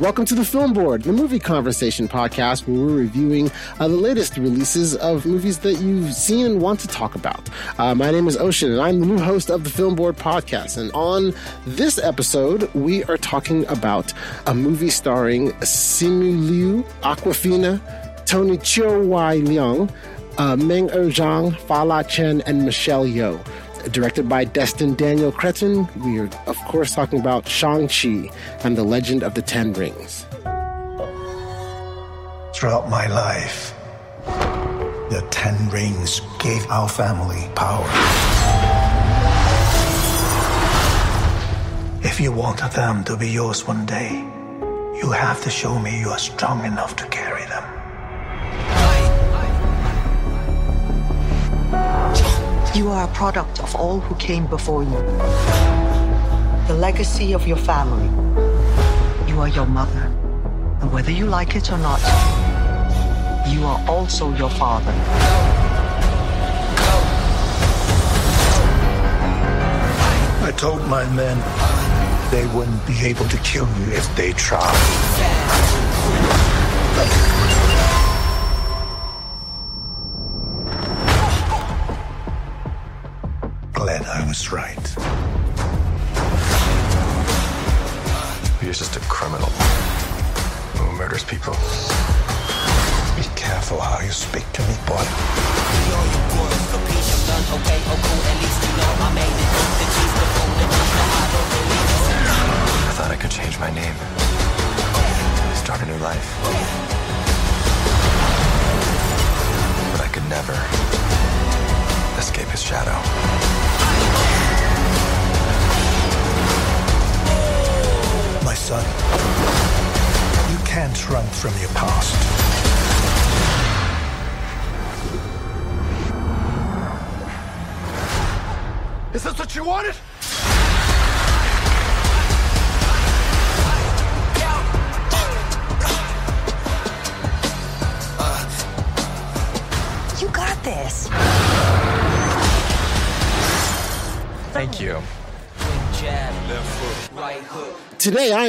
Welcome to the Film Board, the movie conversation podcast where we're reviewing uh, the latest releases of movies that you've seen and want to talk about. Uh, my name is Ocean, and I'm the new host of the Film Board podcast. And on this episode, we are talking about a movie starring Simu Liu, Awkwafina, Tony Chiu Wai Leung, uh, Meng Zhang, Fala Chen, and Michelle Yeoh directed by Destin Daniel Cretton. We are, of course, talking about Shang-Chi and the Legend of the Ten Rings. Throughout my life, the Ten Rings gave our family power. If you want them to be yours one day, you have to show me you are strong enough to carry them. You are a product of all who came before you. The legacy of your family. You are your mother. And whether you like it or not, you are also your father. I told my men they wouldn't be able to kill you if they tried.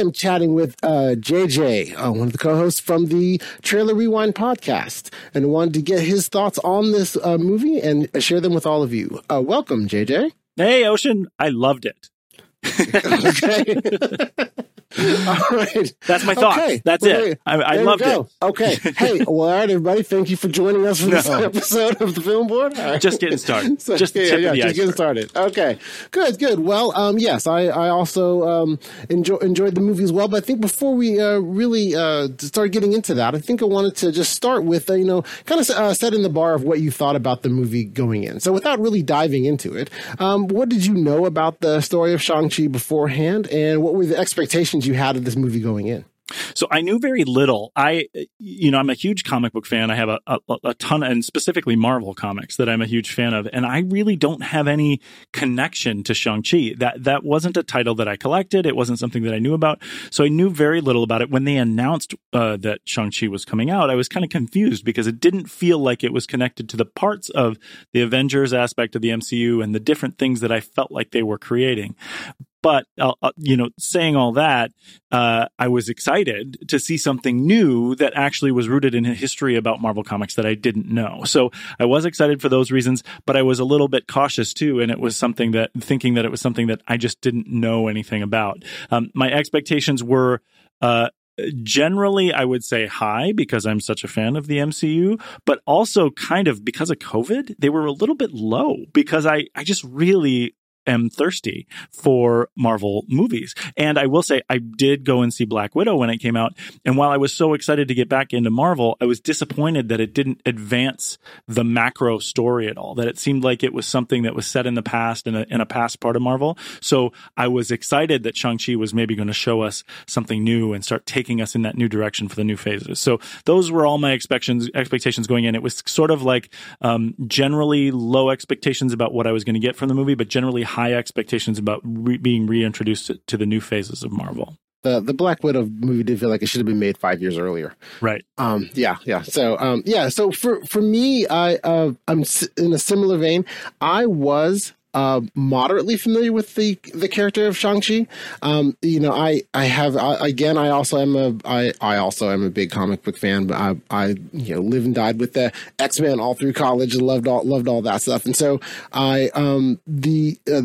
Am chatting with uh, JJ, uh, one of the co-hosts from the Trailer Rewind podcast, and wanted to get his thoughts on this uh, movie and share them with all of you. Uh, welcome, JJ. Hey, Ocean, I loved it. Okay. all right. That's my thoughts. Okay. That's Well, it. I, I loved it. Okay. Hey, well, all right, everybody. Thank you for joining us for this episode of the Film Board. Right. Just getting started. So, Just yeah, yeah, just getting started. Okay, good, good. Well, um, yes, I, I also um, enjoy, enjoyed the movie as well. But I think before we uh, really uh, start getting into that, I think I wanted to just start with uh, you know kind of uh, setting the bar of what you thought about the movie going in. So without really diving into it, um, what did you know about the story of Shang Chi beforehand, and what were the expectations you had of this movie going in? So I knew very little. I, you know, I'm a huge comic book fan. I have a, a, a ton, and specifically Marvel comics that I'm a huge fan of. And I really don't have any connection to Shang-Chi. That, that wasn't a title that I collected. It wasn't something that I knew about. So I knew very little about it. When they announced uh, that Shang-Chi was coming out, I was kind of confused because it didn't feel like it was connected to the parts of the Avengers aspect of the MCU and the different things that I felt like they were creating. But uh, uh, you know, saying all that, uh, I was excited to see something new that actually was rooted in a history about Marvel Comics that I didn't know. So I was excited for those reasons, but I was a little bit cautious too, and it was something that thinking that it was something that I just didn't know anything about. Um, my expectations were. Uh, generally I would say high because I'm such a fan of the MCU, but also kind of because of COVID, they were a little bit low because I, I just really am thirsty for Marvel movies. And I will say I did go and see Black Widow when it came out. And while I was so excited to get back into Marvel, I was disappointed that it didn't advance the macro story at all, that it seemed like it was something that was set in the past in a, in a past part of Marvel. So I was excited that Shang-Chi was maybe going to show us something new and start taking us in that new direction for the new phases. So those were all my expectations, expectations going in. It was sort of like, um, generally low expectations about what I was going to get from the movie, but generally high expectations about re- being reintroduced to, to the new phases of Marvel. The the Black Widow movie did feel like it should have been made five years earlier. Right. Um, yeah, yeah. So, um, yeah. So for for me, I uh, I'm s- in a similar vein. I was uh, moderately familiar with the the character of Shang Chi. Um, you know, I I have I, again. I also am a I I also am a big comic book fan. But I I you know live and died with the X Men all through college and loved all loved all that stuff. And so I um the uh,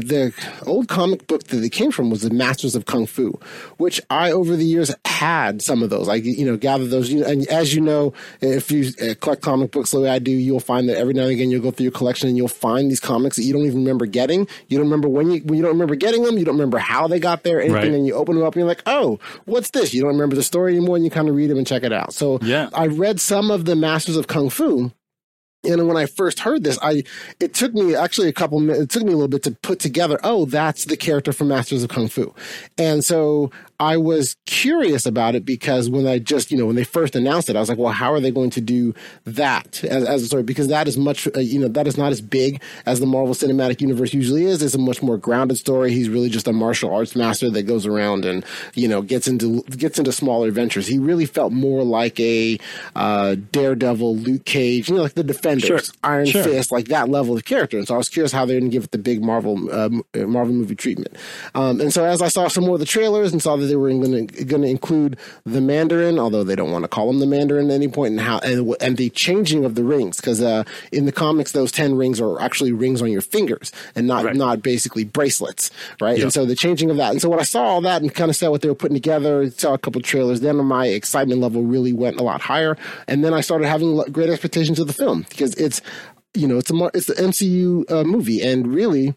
the, old comic book that they came from was the Masters of Kung Fu, which I over the years had some of those. I you know gathered those. You know, and as you know, if you uh, collect comic books the way I do, you'll find that every now and again you'll go through your collection and you'll find these comics that you don't even remember getting. You don't remember when you when you don't remember getting them. You don't remember how they got there. Anything, Right. and you open them up and you're like, oh, what's this? You don't remember the story anymore, and you kind of read them and check it out. So Yeah. I read some of the Masters of Kung Fu. And when I first heard this, I it took me actually a couple minutes. It took me a little bit to put together. Oh, that's the character from Masters of Kung Fu, and so I was curious about it because when I just you know when they first announced it, I was like, well, how are they going to do that as, as a story? Because that is much uh, you know that is not as big as the Marvel Cinematic Universe usually is. It's a much more grounded story. He's really just a martial arts master that goes around and you know gets into gets into smaller adventures. He really felt more like a uh, Daredevil, Luke Cage, you know, like the Defenders, Sure. Iron Sure. Fist, like that level of character. And so I was curious how they're going to give it the big Marvel um, uh, Marvel movie treatment. Um, and so as I saw some more of the trailers and saw the they were going to include the Mandarin, although they don't want to call him the Mandarin at any point, and how and, and the changing of the rings because uh, in the comics those ten rings are actually rings on your fingers and not Right. not basically bracelets, right? Yeah. And so the changing of that, and so when I saw all that and kind of saw what they were putting together, saw a couple trailers, then my excitement level really went a lot higher, and then I started having great expectations of the film because it's you know it's a it's the MCU uh, movie, and really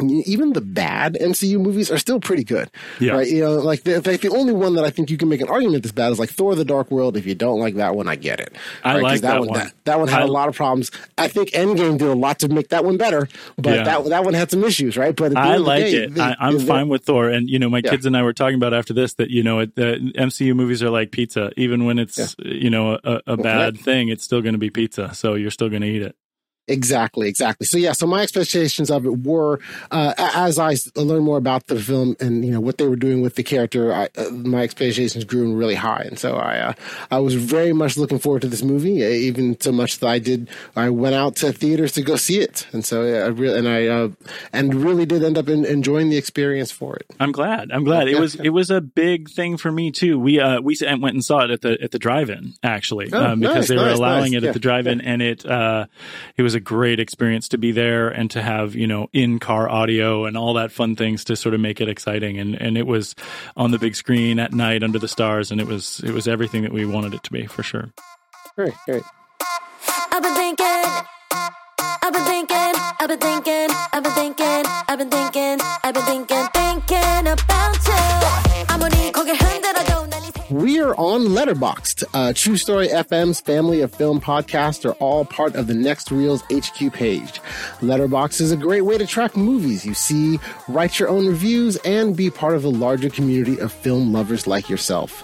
even the bad MCU movies are still pretty good. Yeah. Right. You know, like the, the only one that I think you can make an argument that's bad is like Thor the Dark World. If you don't like that one, I get it. I Right? like that one. That, that one had I- a lot of problems. I think Endgame did a lot to make that one better, but Yeah. that that one had some issues, right? But I end of the like day, it. they- I, I'm they- fine with Thor, and you know, my Yeah. kids and I were talking about after this that you know, it, the MCU movies are like pizza. Even when it's you know a, a bad thing, it's still going to be pizza. So you're still going to eat it. Exactly, exactly. So yeah, so my expectations of it were uh, as I learned more about the film and you know what they were doing with the character, I, uh, my expectations grew really high, and so I uh, I was very much looking forward to this movie, uh, even so much that I did I went out to theaters to go see it, and so yeah, I really and I uh, and really did end up in, enjoying the experience for it. I'm glad. I'm glad. It Yeah, was it was a big thing for me too. We uh we went and saw it at the at the drive-in actually Oh, um, because nice, they were nice, allowing nice. it Yeah, at the drive-in, and it uh it was a great experience to be there and to have you know in car audio and all that fun things to sort of make it exciting. And and it was on the big screen at night under the stars, and it was it was everything that we wanted it to be for sure. Great, great. I've been thinking, I've been thinking, I've been thinking, I've been thinking, I've been thinking, I've been thinking, thinking about you. We are on Letterboxd. Uh, TruStory FM's family of film podcasts are all part of the Next Reels HQ page. Letterboxd is a great way to track movies you see, write your own reviews, and be part of the larger community of film lovers like yourself.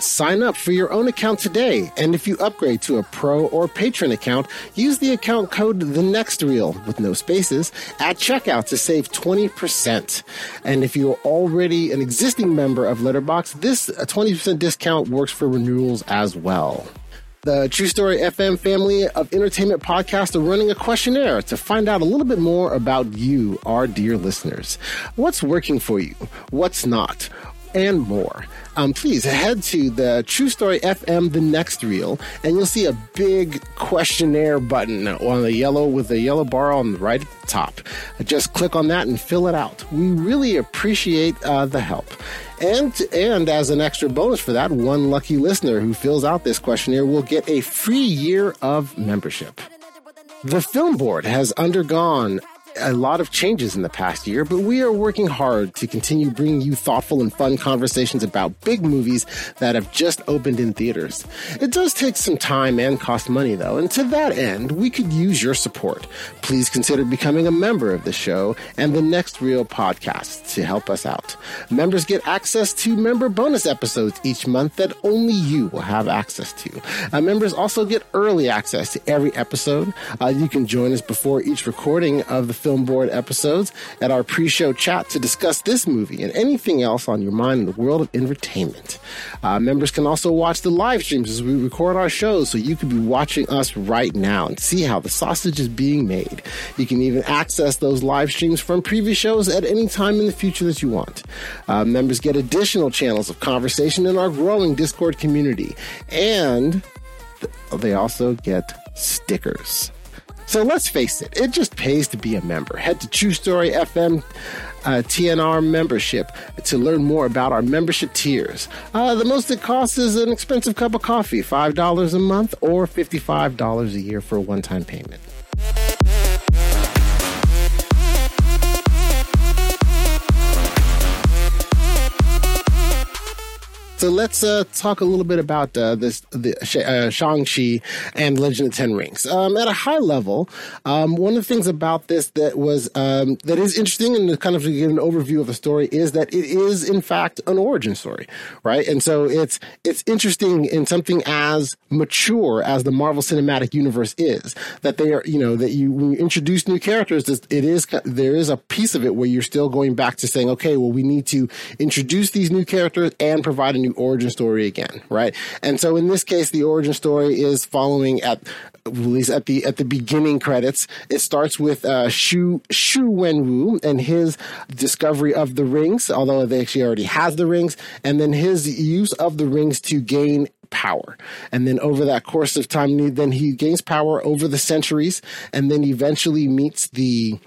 Sign up for your own account today, and if you upgrade to a pro or patron account, use the account code the next reel with no spaces at checkout to save 20%. And if you're already an existing member of Letterboxd, this uh, 20% discount works for renewals as well. The TruStory FM family of entertainment podcasts are running a questionnaire to find out a little bit more about you, our dear listeners. What's working for you? What's not? And more. Um, please head to the TruStory FM The Next Reel, and you'll see a big questionnaire button on the yellow with the yellow bar on the right at the top. Just click on that and fill it out. We really appreciate uh, the help. And and as an extra bonus for that, one lucky listener who fills out this questionnaire will get a free year of membership. The Film Board has undergone a lot of changes in the past year, but we are working hard to continue bringing you thoughtful and fun conversations about big movies that have just opened in theaters. It does take some time and cost money, though, and to that end, we could use your support. Please consider becoming a member of the show and the Next Reel podcast to help us out. Members get access to member bonus episodes each month that only you will have access to. Uh, members also get early access to every episode. Uh, you can join us before each recording of the Film Board episodes at our pre-show chat to discuss this movie and anything else on your mind in the world of entertainment. Uh, members can also watch the live streams as we record our shows, so you could be watching us right now and see how the sausage is being made. You can even access those live streams from previous shows at any time in the future that you want. Uh, members get additional channels of conversation in our growing Discord community, and th- they also get stickers. So let's face it, it just pays to be a member. Head to TruStory FM uh, TNR membership to learn more about our membership tiers. Uh, the most it costs is an expensive cup of coffee, $5 a month or $55 a year for a one time payment. So let's uh, talk a little bit about uh, this the uh, Shang-Chi and Legend of Ten Rings. Um, at a high level, um, one of the things about this that was um, that is interesting and kind of to give an overview of the story is that it is in fact an origin story, right? And so it's it's interesting in something as mature as the Marvel Cinematic Universe is that they are you know that you when you introduce new characters, it is there is a piece of it where you're still going back to saying okay, well we need to introduce these new characters and provide a new origin story again, right? And so in this case, the origin story is following at at least at the at the beginning credits. It starts with uh, Xu Xu Wenwu and his discovery of the rings, although they actually already has the rings, and then his use of the rings to gain power. And then over that course of time, then he gains power over the centuries, and then eventually meets the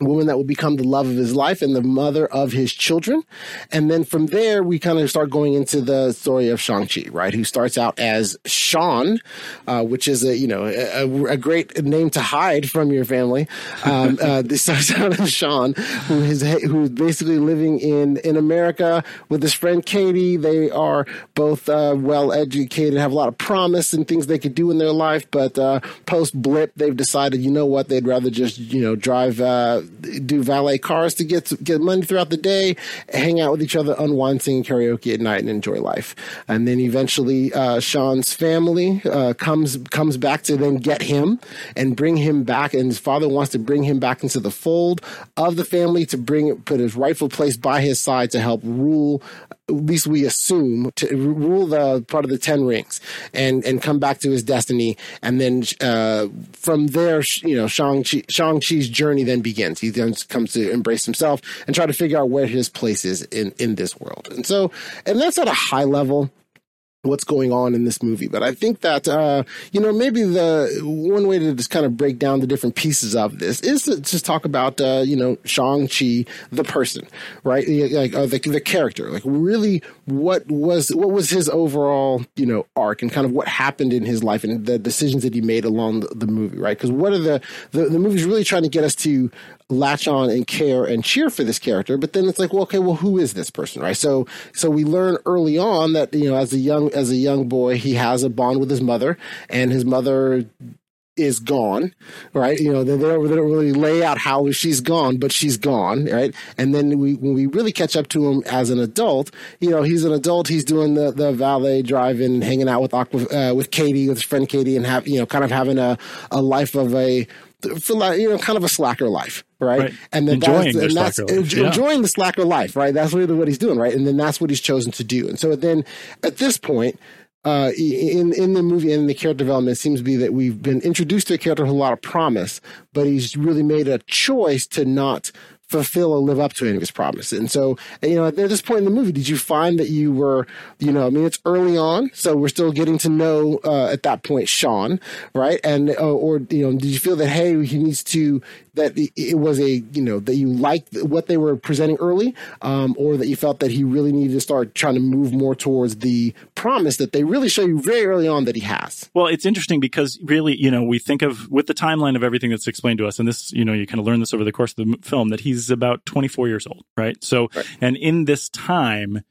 woman that will become the love of his life and the mother of his children. And then from there, we kind of start going into the story of Shang-Chi, right? Who starts out as Sean, uh, which is a, you know, a, a, great name to hide from your family. Um, uh, this starts out as Sean, who is, who's basically living in, in America with his friend Katie. They are both, uh, well educated, have a lot of promise and things they could do in their life. But, uh, post blip, they've decided, you know what? They'd rather just, you know, drive, uh, do valet cars to get get money throughout the day, hang out with each other, unwind, sing karaoke at night, and enjoy life. And then eventually, uh, Sean's family uh, comes comes back to then get him and bring him back. And his father wants to bring him back into the fold of the family to bring put his rightful place by his side to help rule at least we assume, to rule the part of the Ten Rings and and come back to his destiny. And then uh, from there, you know, Shang Shang Chi's journey then begins. He then comes to embrace himself and try to figure out where his place is in in this world. And so, and that's at a high level what's going on in this movie. But I think that, uh, you know, maybe the one way to just kind of break down the different pieces of this is to just talk about, uh, you know, Shang-Chi, the person, right? Like, uh, the, the character, like really what was, what was his overall, you know, arc and kind of what happened in his life and the decisions that he made along the, the movie, right? Because what are the, the, the movie's really trying to get us to latch on and care and cheer for this character. But then it's like, well, okay, well, who is this person, right? So, so we learn early on that you know, as a young as a young boy, he has a bond with his mother, and his mother is gone, right? You know, they don't, they don't really lay out how she's gone, but she's gone, right? And then we, when we really catch up to him as an adult, you know, he's an adult. He's doing the, the valet driving, hanging out with Aqua, uh, with Katie, with his friend Katie, and have you know, kind of having a a life of a for like, you know, kind of a slacker life, right? right. And then enjoying that's, and that's enjoying yeah. the slacker life, right? That's really what he's doing, right? And then that's what he's chosen to do. And so then at this point, uh, in in the movie and in the character development, it seems to be that we've been introduced to a character with a lot of promise, but he's really made a choice to not fulfill or live up to any of his promises. And so, you know, at this point in the movie, did you find that you were, you know, I mean, it's early on, so we're still getting to know uh, at that point Sean, right? And uh, or you know, did you feel that hey, he needs to that it was a you know that you liked what they were presenting early, um, or that you felt that he really needed to start trying to move more towards the promise that they really show you very early on that he has. Well, it's interesting because really, you know, we think of with the timeline of everything that's explained to us, and this, you know, you kind of learn this over the course of the film that he's about 24 years old, right? So, right. and in this time,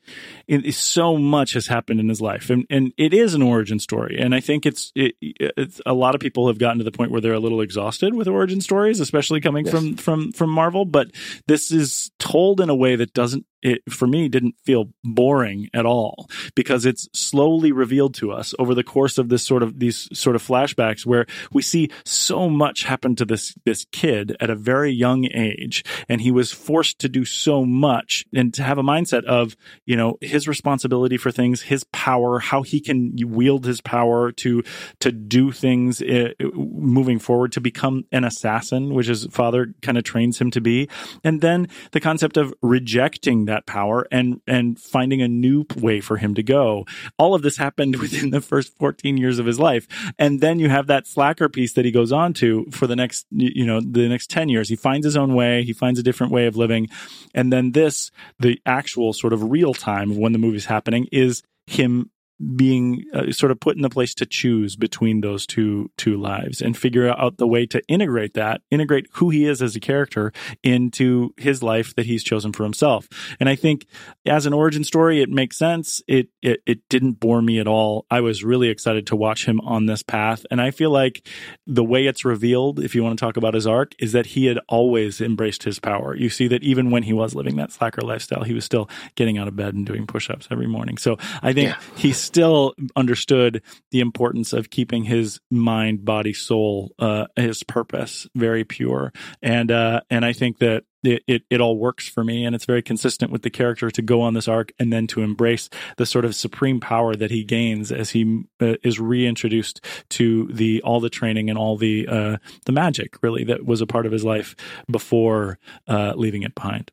it, so much has happened in his life, and and it is an origin story, and I think it's, it, it's a lot of people have gotten to the point where they're a little exhausted with origin stories, especially especially coming yes. from from from Marvel, but this is told in a way that doesn't it for me didn't feel boring at all because it's slowly revealed to us over the course of this sort of these sort of flashbacks where we see so much happen to this this kid at a very young age and he was forced to do so much and to have a mindset of you know his responsibility for things his power how he can wield his power to to do things uh, moving forward to become an assassin which his father kind of trains him to be. And then the concept of rejecting that power and and finding a new way for him to go. All of this happened within the first 14 years of his life. And then you have that slacker piece that he goes on to for the next you know the next 10 years. He finds his own way, he finds a different way of living. And then this the actual sort of real time of when the movie's happening is him being uh, sort of put in the place to choose between those two two lives and figure out the way to integrate that integrate who he is as a character into his life that he's chosen for himself. And i think as an origin story it makes sense. It it, it didn't bore me at all. I was really excited to watch him on this path. And i feel like the way it's revealed if you want to talk about his arc is that he had always embraced his power. You see that even when he was living that slacker lifestyle he was still getting out of bed and doing push-ups every morning. So i think yeah. he's still understood the importance of keeping his mind, body, soul, uh, his purpose very pure. And, uh, and I think that it, it, it all works for me and it's very consistent with the character to go on this arc and then to embrace the sort of supreme power that he gains as he uh, is reintroduced to the all the training and all the uh, the magic really that was a part of his life before uh, leaving it behind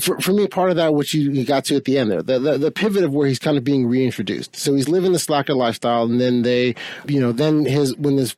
for, for me, part of that, which you, you got to at the end there, the, the, the pivot of where he's kind of being reintroduced. So he's living the slacker lifestyle, and then they, you know, then his when his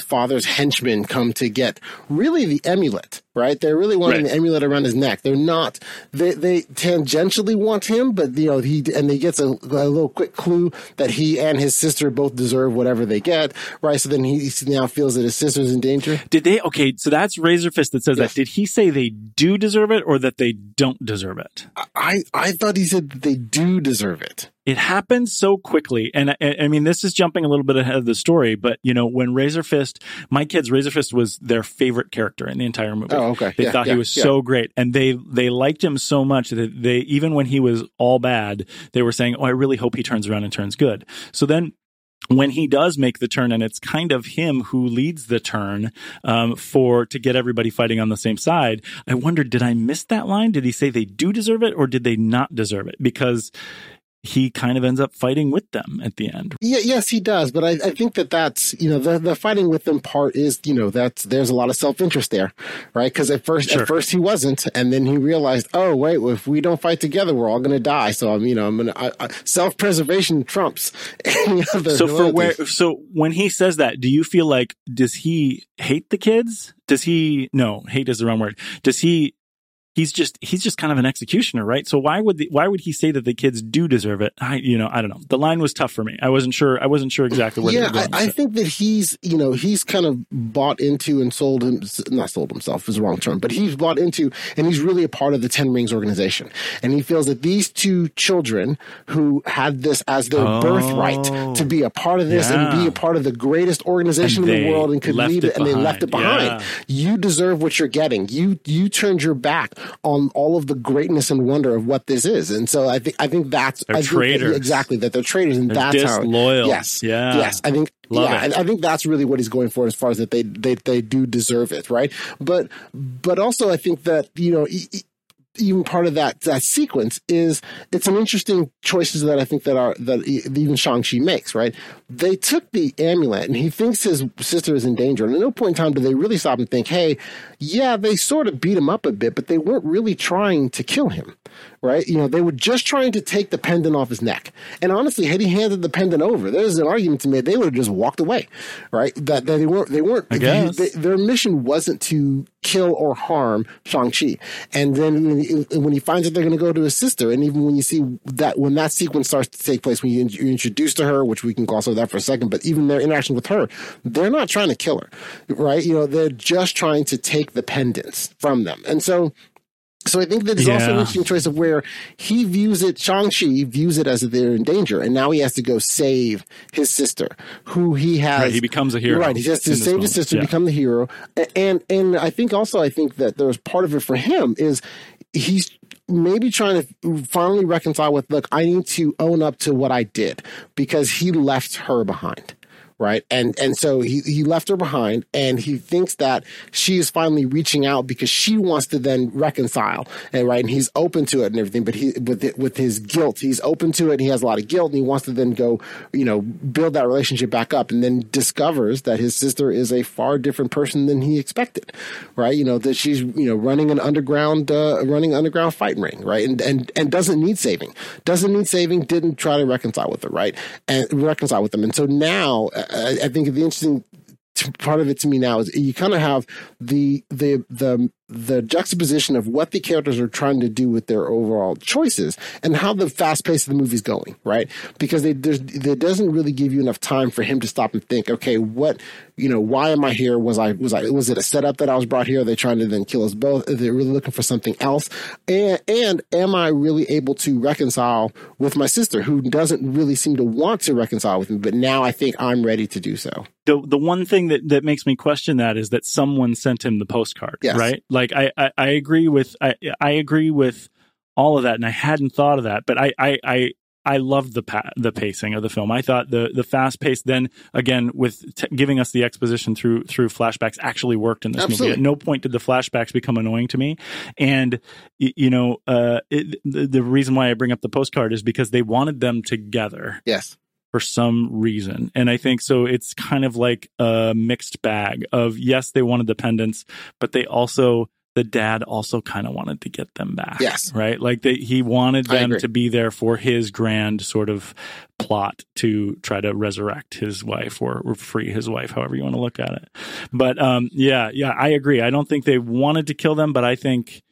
father's henchmen come to get really the amulet, right? They're really wanting Right. the amulet around his neck. They're not, they, they tangentially want him, but you know, he, and they gets a, a little quick clue that he and his sister both deserve whatever they get, right? So then he now feels that his sister's in danger. did they okay so that's razorfist that says Yes. that did he say they do deserve it or that they don't deserve it I, I thought he said that they do deserve it. it happens so quickly and I, I mean this is jumping a little bit ahead of the story but you know when razor fist my kids razor fist was their favorite character in the entire movie Oh, okay. they Yeah, thought yeah, he was yeah. so great and they they liked him so much that they even when he was all bad they were saying oh i really hope he turns around and turns good so then when he does make the turn and it's kind of him who leads the turn um, for to get everybody fighting on the same side i wondered did i miss that line did he say they do deserve it or did they not deserve it because he kind of ends up fighting with them at the end Yeah, yes, he does. But I, I think that that's, you know, the, the fighting with them part is, you know, that's, there's a lot of self interest there, right? Cause at first, Sure. at first he wasn't. And then he realized, oh, wait, if we don't fight together, we're all going to die. So I'm, you know, I'm going to, self preservation trumps any other. so for where so when he says that do you feel like does he hate the kids does he no hate is the wrong word does he he's just he's just kind of an executioner right so why would the, why would he say that the kids do deserve it i you know i don't know the line was tough for me i wasn't sure i wasn't sure exactly where yeah, they were going I, I think that he's, you know, he's kind of bought into and sold him, not sold himself is the wrong term, but he's bought into and he's really a part of the Ten Rings organization. And he feels that these two children who had this as their Oh. birthright to be a part of this and be a part of the greatest organization And in the world and could lead it it, and they left it behind. behind. Yeah. You deserve what you're getting. You, you turned your back on all of the greatness and wonder of what this is. And so I think, I think that's, They're I think exactly, that they're traitors and They're that's how, disloyal. yes, Yeah. yes. I think Love yeah, it. I, I think that's really what he's going for as far as that they they they do deserve it, right? But but also I think that you know. E- even part of that that sequence is it's an interesting choices that I think that are that even Shang Chi makes right. They took the amulet and he thinks his sister is in danger. And at no point in time do they really stop and think, hey, yeah, they sort of beat him up a bit, but they weren't really trying to kill him, right? You know, they were just trying to take the pendant off his neck. And honestly, had he handed the pendant over, there's an argument to me they would have just walked away, right? That, that they weren't they weren't I guess. they- their mission wasn't to kill or harm Shang-Chi. And then when he, when he finds out they're going to go to his sister, and even when you see that, when that sequence starts to take place, when you, you're introduced to her, which we can gloss over that for a second, but even their interaction with her, they're not trying to kill her, right? You know, they're just trying to take the pendants from them. And so, so I think that is it's also an Yeah. interesting choice of where he views it, Shang-Chi views it as they're in danger, and now he has to go save his sister, who he has. Right, he becomes a hero Right, he has to save moment. his sister, Yeah. become the hero, and and I think also I think that there's part of it for him is he's maybe trying to finally reconcile with look i need to own up to what i did because he left her behind right? And and so he he left her behind and he thinks that she is finally reaching out because she wants to then reconcile and right? And he's open to it and everything but he with it, with his guilt he's open to it and he has a lot of guilt and he wants to then go you know build that relationship back up and then discovers that his sister is a far different person than he expected right? You know that she's you know running an underground uh, running underground fighting ring right? And and and doesn't need saving. Doesn't need saving didn't try to reconcile with her right? And reconcile with them. And so now I, I think the interesting part of it to me now is you kind of have the the the the juxtaposition of what the characters are trying to do with their overall choices and how the fast pace of the movie is going, right? Because they, there's, there doesn't really give you enough time for him to stop and think, okay, what, you know, why am I here? Was I, was I, was it a setup that I was brought here? Are they trying to then kill us both? Are they really looking for something else? And, and am I really able to reconcile with my sister who doesn't really seem to want to reconcile with me? But now I think I'm ready to do so. the the one thing that that makes me question that is that someone sent him the postcard, Yes. right? Like I, I I agree with I I agree with all of that, and I hadn't thought of that, but I I I I loved the pa- the pacing of the film. I thought the the fast pace, then again with t- giving us the exposition through through flashbacks, actually worked in this Absolutely. movie. At no point did the flashbacks become annoying to me. And y- you know, uh, it, the, the reason why I bring up the postcard is because they wanted them together Yes. For some reason. And I think so it's kind of like a mixed bag of yes, they wanted dependence, but they also the dad also kind of wanted to get them back. Yes. Right? Like they, he wanted them to be there for his grand sort of plot to try to resurrect his wife or, or free his wife, however you want to look at it. But um yeah, yeah, I agree. I don't think they wanted to kill them, but I think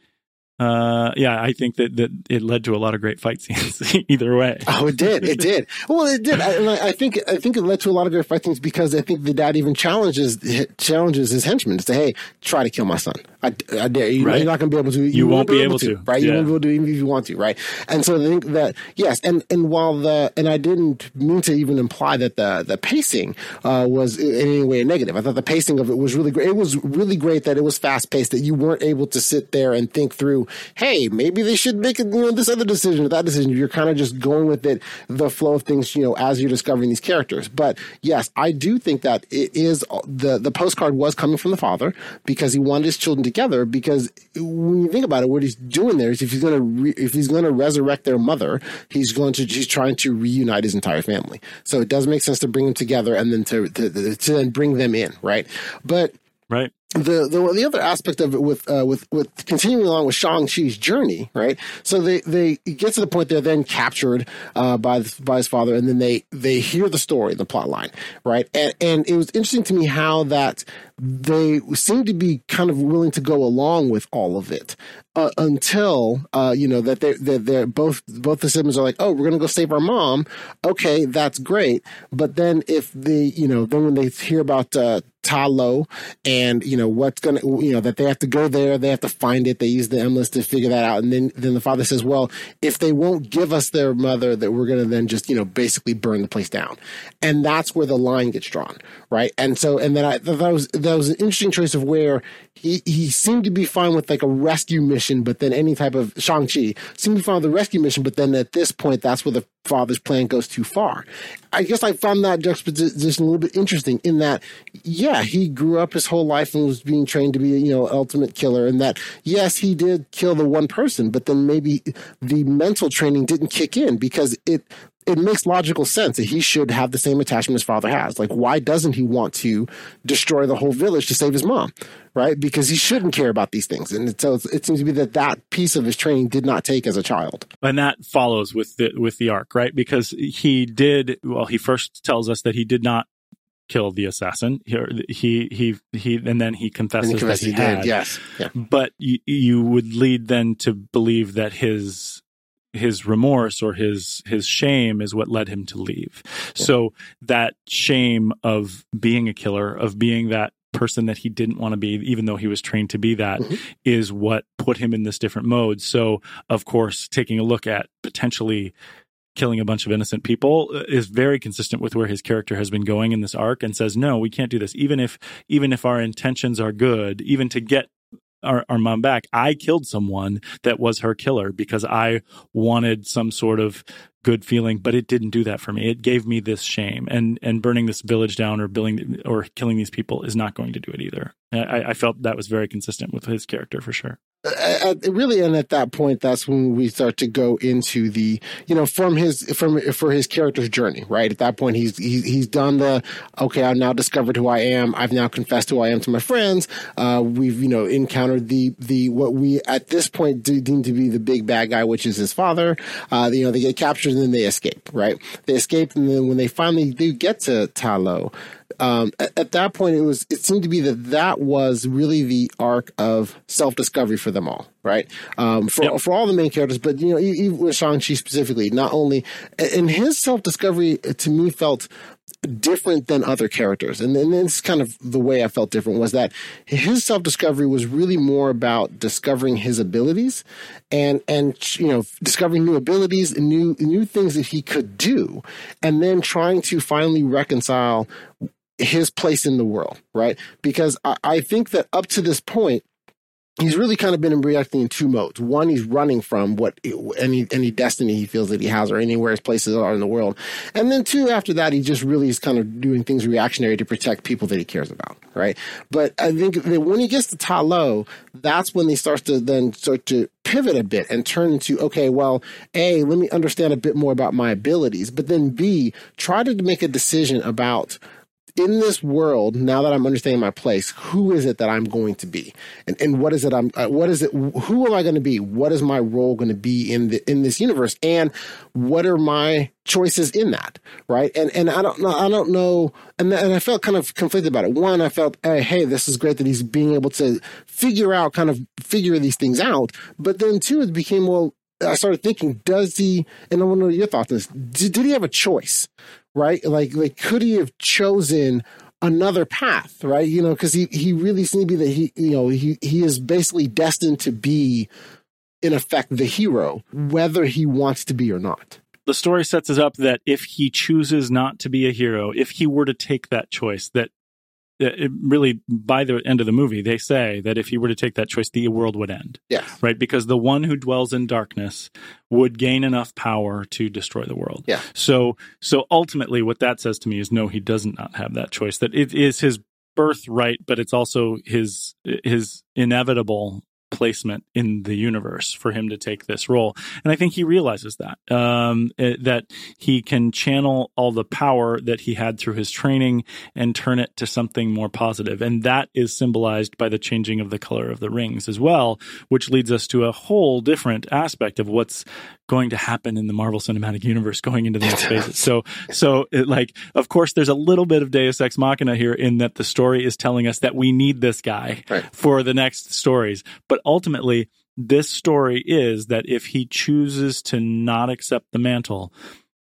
uh yeah, I think that, that it led to a lot of great fight scenes either way. Oh, it did. It did. Well, it did. I, I think I think it led to a lot of great fight scenes because I think the dad even challenges challenges his henchmen to say, "Hey, try to kill my son. I, I dare you. Right. You're not going to be able to. You won't be able to. right? You Yeah. won't be able to even if you want to, right? And so I think that yes, and and while the and I didn't mean to even imply that the the pacing uh, was in any way a negative. I thought the pacing of it was really great. It was really great that it was fast paced. That you weren't able to sit there and think through, hey, maybe they should make you know this other decision or that decision. You're kind of just going with it, the flow of things, you know, as you're discovering these characters. But yes, I do think that it is the the postcard was coming from the father because he wanted his children together. Because when you think about it, what he's doing there is if he's going to re- if he's going to resurrect their mother, he's going to he's trying to reunite his entire family. So it does make sense to bring them together and then to to, to then bring them in, right? But Right. The, the the other aspect of it with uh, with with continuing along with Shang Chi's journey, right? So they they get to the point they're then captured uh, by the, by his father, and then they they hear the story, the plot line, right? And and it was interesting to me how that they seem to be kind of willing to go along with all of it uh, until uh, you know that they that they're both both the siblings are like, oh, we're gonna go save our mom. Okay, that's great. But then if the you know then when they hear about uh, Ta Lo and you know what's gonna you know that they have to go there, they have to find it. They use the M list to figure that out, and then then the father says, well, if they won't give us their mother, that we're gonna then just you know basically burn the place down, and that's where the line gets drawn, right? And so and then I that was that was an interesting choice of where he he seemed to be fine with like a rescue mission, but then any type of Shang Chi seemed to be fine with the rescue mission, but then at this point, that's where the father's plan goes too far. I guess I found that juxtaposition a little bit interesting in that, yeah, he grew up his whole life and was being trained to be, you know, ultimate killer, and that yes, he did kill the one person, but then maybe the mental training didn't kick in because it it makes logical sense that he should have the same attachment his father has. Like, why doesn't he want to destroy the whole village to save his mom? Right? Because he shouldn't care about these things. And so it seems to be that that piece of his training did not take as a child. and that follows with the with the arc, right? Because he did. Well, he first tells us that he did not kill the assassin. He he he, he and then he confesses he confessed that he, he did. had. Yes. Yeah. But you, you would lead then to believe that his his remorse or his his shame is what led him to leave. So that shame of being a killer, of being that person that he didn't want to be, even though he was trained to be that, is Mhm. what put him in this different mode. So of course, taking a look at potentially killing a bunch of innocent people uh, is very consistent with where his character has been going in this arc and says no we can't do this even if even if our intentions are good even to get our, our mom back i killed someone that was her killer because i wanted some sort of good feeling but it didn't do that for me. It gave me this shame. And and burning this village down or billing or killing these people is not going to do it either. I, I felt that was very consistent with his character for sure Uh, uh, really, and at that point, that's when we start to go into the, you know, from his from for his character's journey. Right at that point, he's he's he's done the okay. I've now discovered who I am. I've now confessed who I am to my friends. Uh, we've you know encountered the the what we at this point de- deem to be the big bad guy, which is his father. Uh, you know, they get captured and then they escape. Right, they escape, and then when they finally do get to Ta Lo, um, at, at that point, it was it seemed to be that that was really the arc of self discovery for them all, right? Um, for Yep. for all the main characters, but you know, even with Shang Chi specifically, not only and his self discovery to me felt different than other characters, and, and this is kind of the way I felt different was that his self discovery was really more about discovering his abilities and and you know discovering new abilities and new new things that he could do, and then trying to finally reconcile his place in the world, right? Because I, I think that up to this point, he's really kind of been reacting in two modes. One, he's running from what any any destiny he feels that he has, or anywhere his places are in the world. And then two, after that, he just really is kind of doing things reactionary to protect people that he cares about, right? But I think that when he gets to Ta Lo, that's when he starts to then start to pivot a bit and turn into okay, well, a let me understand a bit more about my abilities, but then b try to make a decision about in this world, now that I'm understanding my place, who is it that I'm going to be, and and what is it I'm uh, what is it who am I going to be? What is my role going to be in the in this universe, and what are my choices in that, right? And and I don't know, I don't know, and and I felt kind of conflicted about it. One, I felt, hey, hey, this is great that he's being able to figure out, kind of figure these things out, but then two, it became well. I started thinking, does he? And I want to know your thoughts on this. Did, did he have a choice? Right? Like, like could he have chosen another path, right? You know, because he he really seems to be that he you know he he is basically destined to be, in effect, the hero, whether he wants to be or not. The story sets us up that if he chooses not to be a hero, if he were to take that choice, that it really by the end of the movie they say that if he were to take that choice the world would end. Yeah right? Because the one who dwells in darkness would gain enough power to destroy the world. Yeah. So so ultimately what that says to me is no he does not have that choice. That it is his birthright but it's also his his inevitable placement in the universe for him to take this role. And I think he realizes that, um, it, that he can channel all the power that he had through his training and turn it to something more positive. And that is symbolized by the changing of the color of the rings as well, which leads us to a whole different aspect of what's going to happen in the Marvel Cinematic Universe going into the next phases. So, so it, like, of course, there's a little bit of Deus Ex Machina here in that the story is telling us that we need this guy right. for the next stories, but ultimately, this story is that if he chooses to not accept the mantle,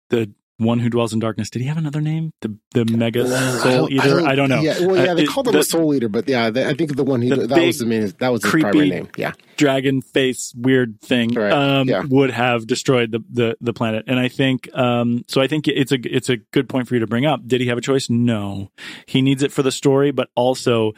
the one who dwells in darkness. Did he have another name? The the mega soul I eater. I don't, know. Yeah, well, yeah, they Uh, called him the a soul eater, but yeah, they, I think the one he the that was the main that was his creepy primary name. Yeah, dragon face weird thing Right, um, yeah. would have destroyed the, the the planet. And I think um, so. I think it's a it's a good point for you to bring up. Did he have a choice? No, he needs it for the story, but also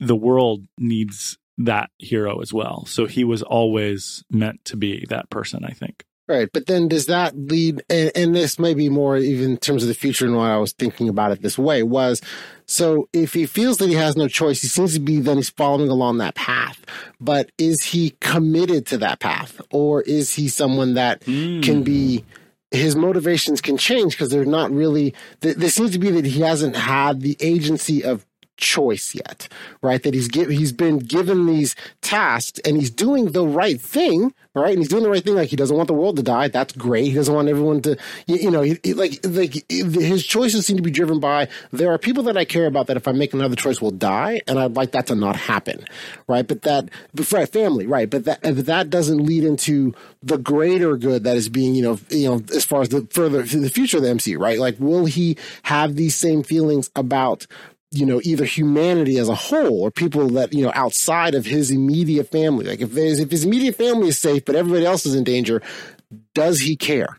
the world needs that hero as well. So he was always meant to be that person. I think. Right. But then does that lead? And, and this may be more even in terms of the future and why I was thinking about it this way was. So if he feels that he has no choice, he seems to be then he's following along that path. But is he committed to that path, or is he someone that hmm. can be? his motivations can change because they're not really th- there seems to be that he hasn't had the agency of choice yet right? That he's give, he's been given these tasks and he's doing the right thing right? And he's doing the right thing. Like he doesn't want the world to die. That's great. He doesn't want everyone to you, you know he, he- like like his choices seem to be driven by there are people that I care about that if I make another choice will die and I'd like that to not happen right? But that right family right? But that that doesn't lead into the greater good that is being you know you know as far as the further the future of the MCU right? Like will he have these same feelings about you know, either humanity as a whole or people that, you know, outside of his immediate family. Like if if his immediate family is safe, but everybody else is in danger, does he care?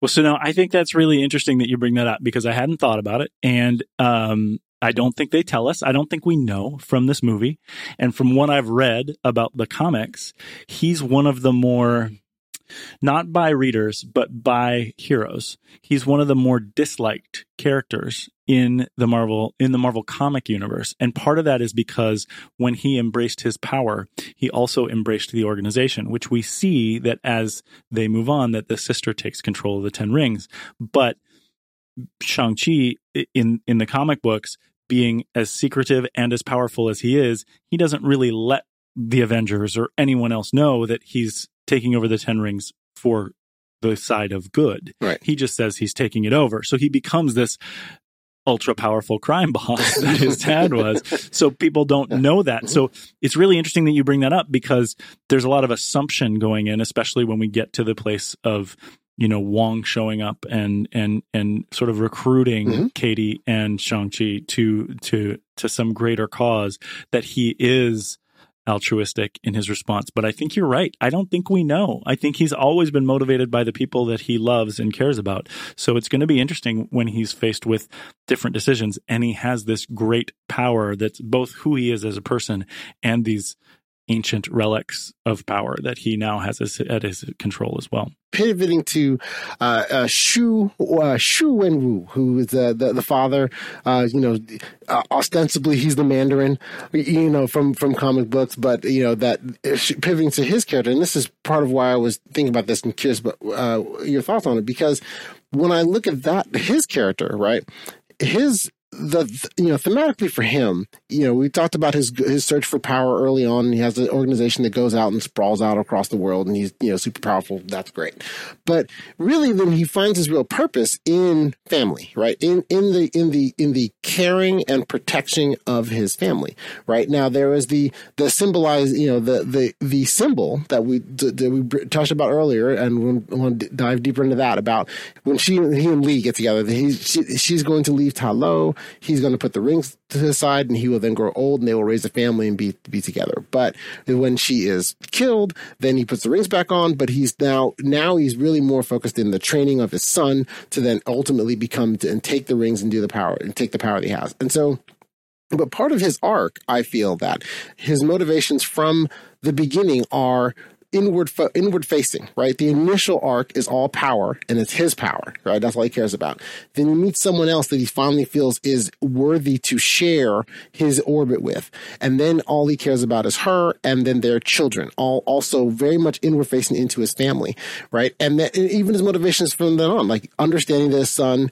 Well, so now I think that's really interesting that you bring that up because I hadn't thought about it. And um, I don't think they tell us. I don't think we know from this movie. And from what I've read about the comics, he's one of the more, not by readers, but by heroes. He's one of the more disliked characters in the Marvel in the Marvel comic universe. And part of that is because when he embraced his power, he also embraced the organization, which we see that as they move on that the sister takes control of the 10 rings. But Shang-Chi in in the comic books being as secretive and as powerful as he is, he doesn't really let the Avengers or anyone else know that he's taking over the Ten Rings for the side of good. Right. He just says he's taking it over. So he becomes this ultra powerful crime boss that his dad was. So people don't know that. So it's really interesting that you bring that up because there's a lot of assumption going in, especially when we get to the place of you know Wong showing up and and and sort of recruiting Mhm. Katy and Shang-Chi to to to some greater cause that he is altruistic in his response. But I think you're right. I don't think we know. I think he's always been motivated by the people that he loves and cares about. So it's going to be interesting when he's faced with different decisions and he has this great power that's both who he is as a person and these ancient relics of power that he now has at his control as well. Pivoting to uh, uh, Xu uh, Xu Wenwu, who is the the, the father. Uh, you know, uh, ostensibly he's the Mandarin, you know, from from comic books, but you know that pivoting to his character, and this is part of why I was thinking about this and curious about uh, your thoughts on it because when I look at that his character, right, his the you know thematically for him, you know, we talked about his his search for power early on. He has an organization that goes out and sprawls out across the world, and he's you know super powerful. That's great, but really, then he finds his real purpose in family, right? In in the in the in the caring and protection of his family. Right now, there is the the symbolized, you know, the the the symbol that we that we touched about earlier, and we want to dive deeper into that about when she he and Li get together. He, she, she's going to leave Ta Lo he's going to put the rings to his side and he will then grow old and they will raise a family and be, be together. But when she is killed, then he puts the rings back on, but he's now, now he's really more focused in the training of his son to then ultimately become to, and take the rings and do the power and take the power that he has. And so, but part of his arc, I feel that his motivations from the beginning are inward fo- inward facing, right? The initial arc is all power and it's his power, right? That's all he cares about. Then he meets someone else that he finally feels is worthy to share his orbit with. And then all he cares about is her and then their children, all also very much inward facing into his family, right? And that even his motivations from then on, like understanding that his son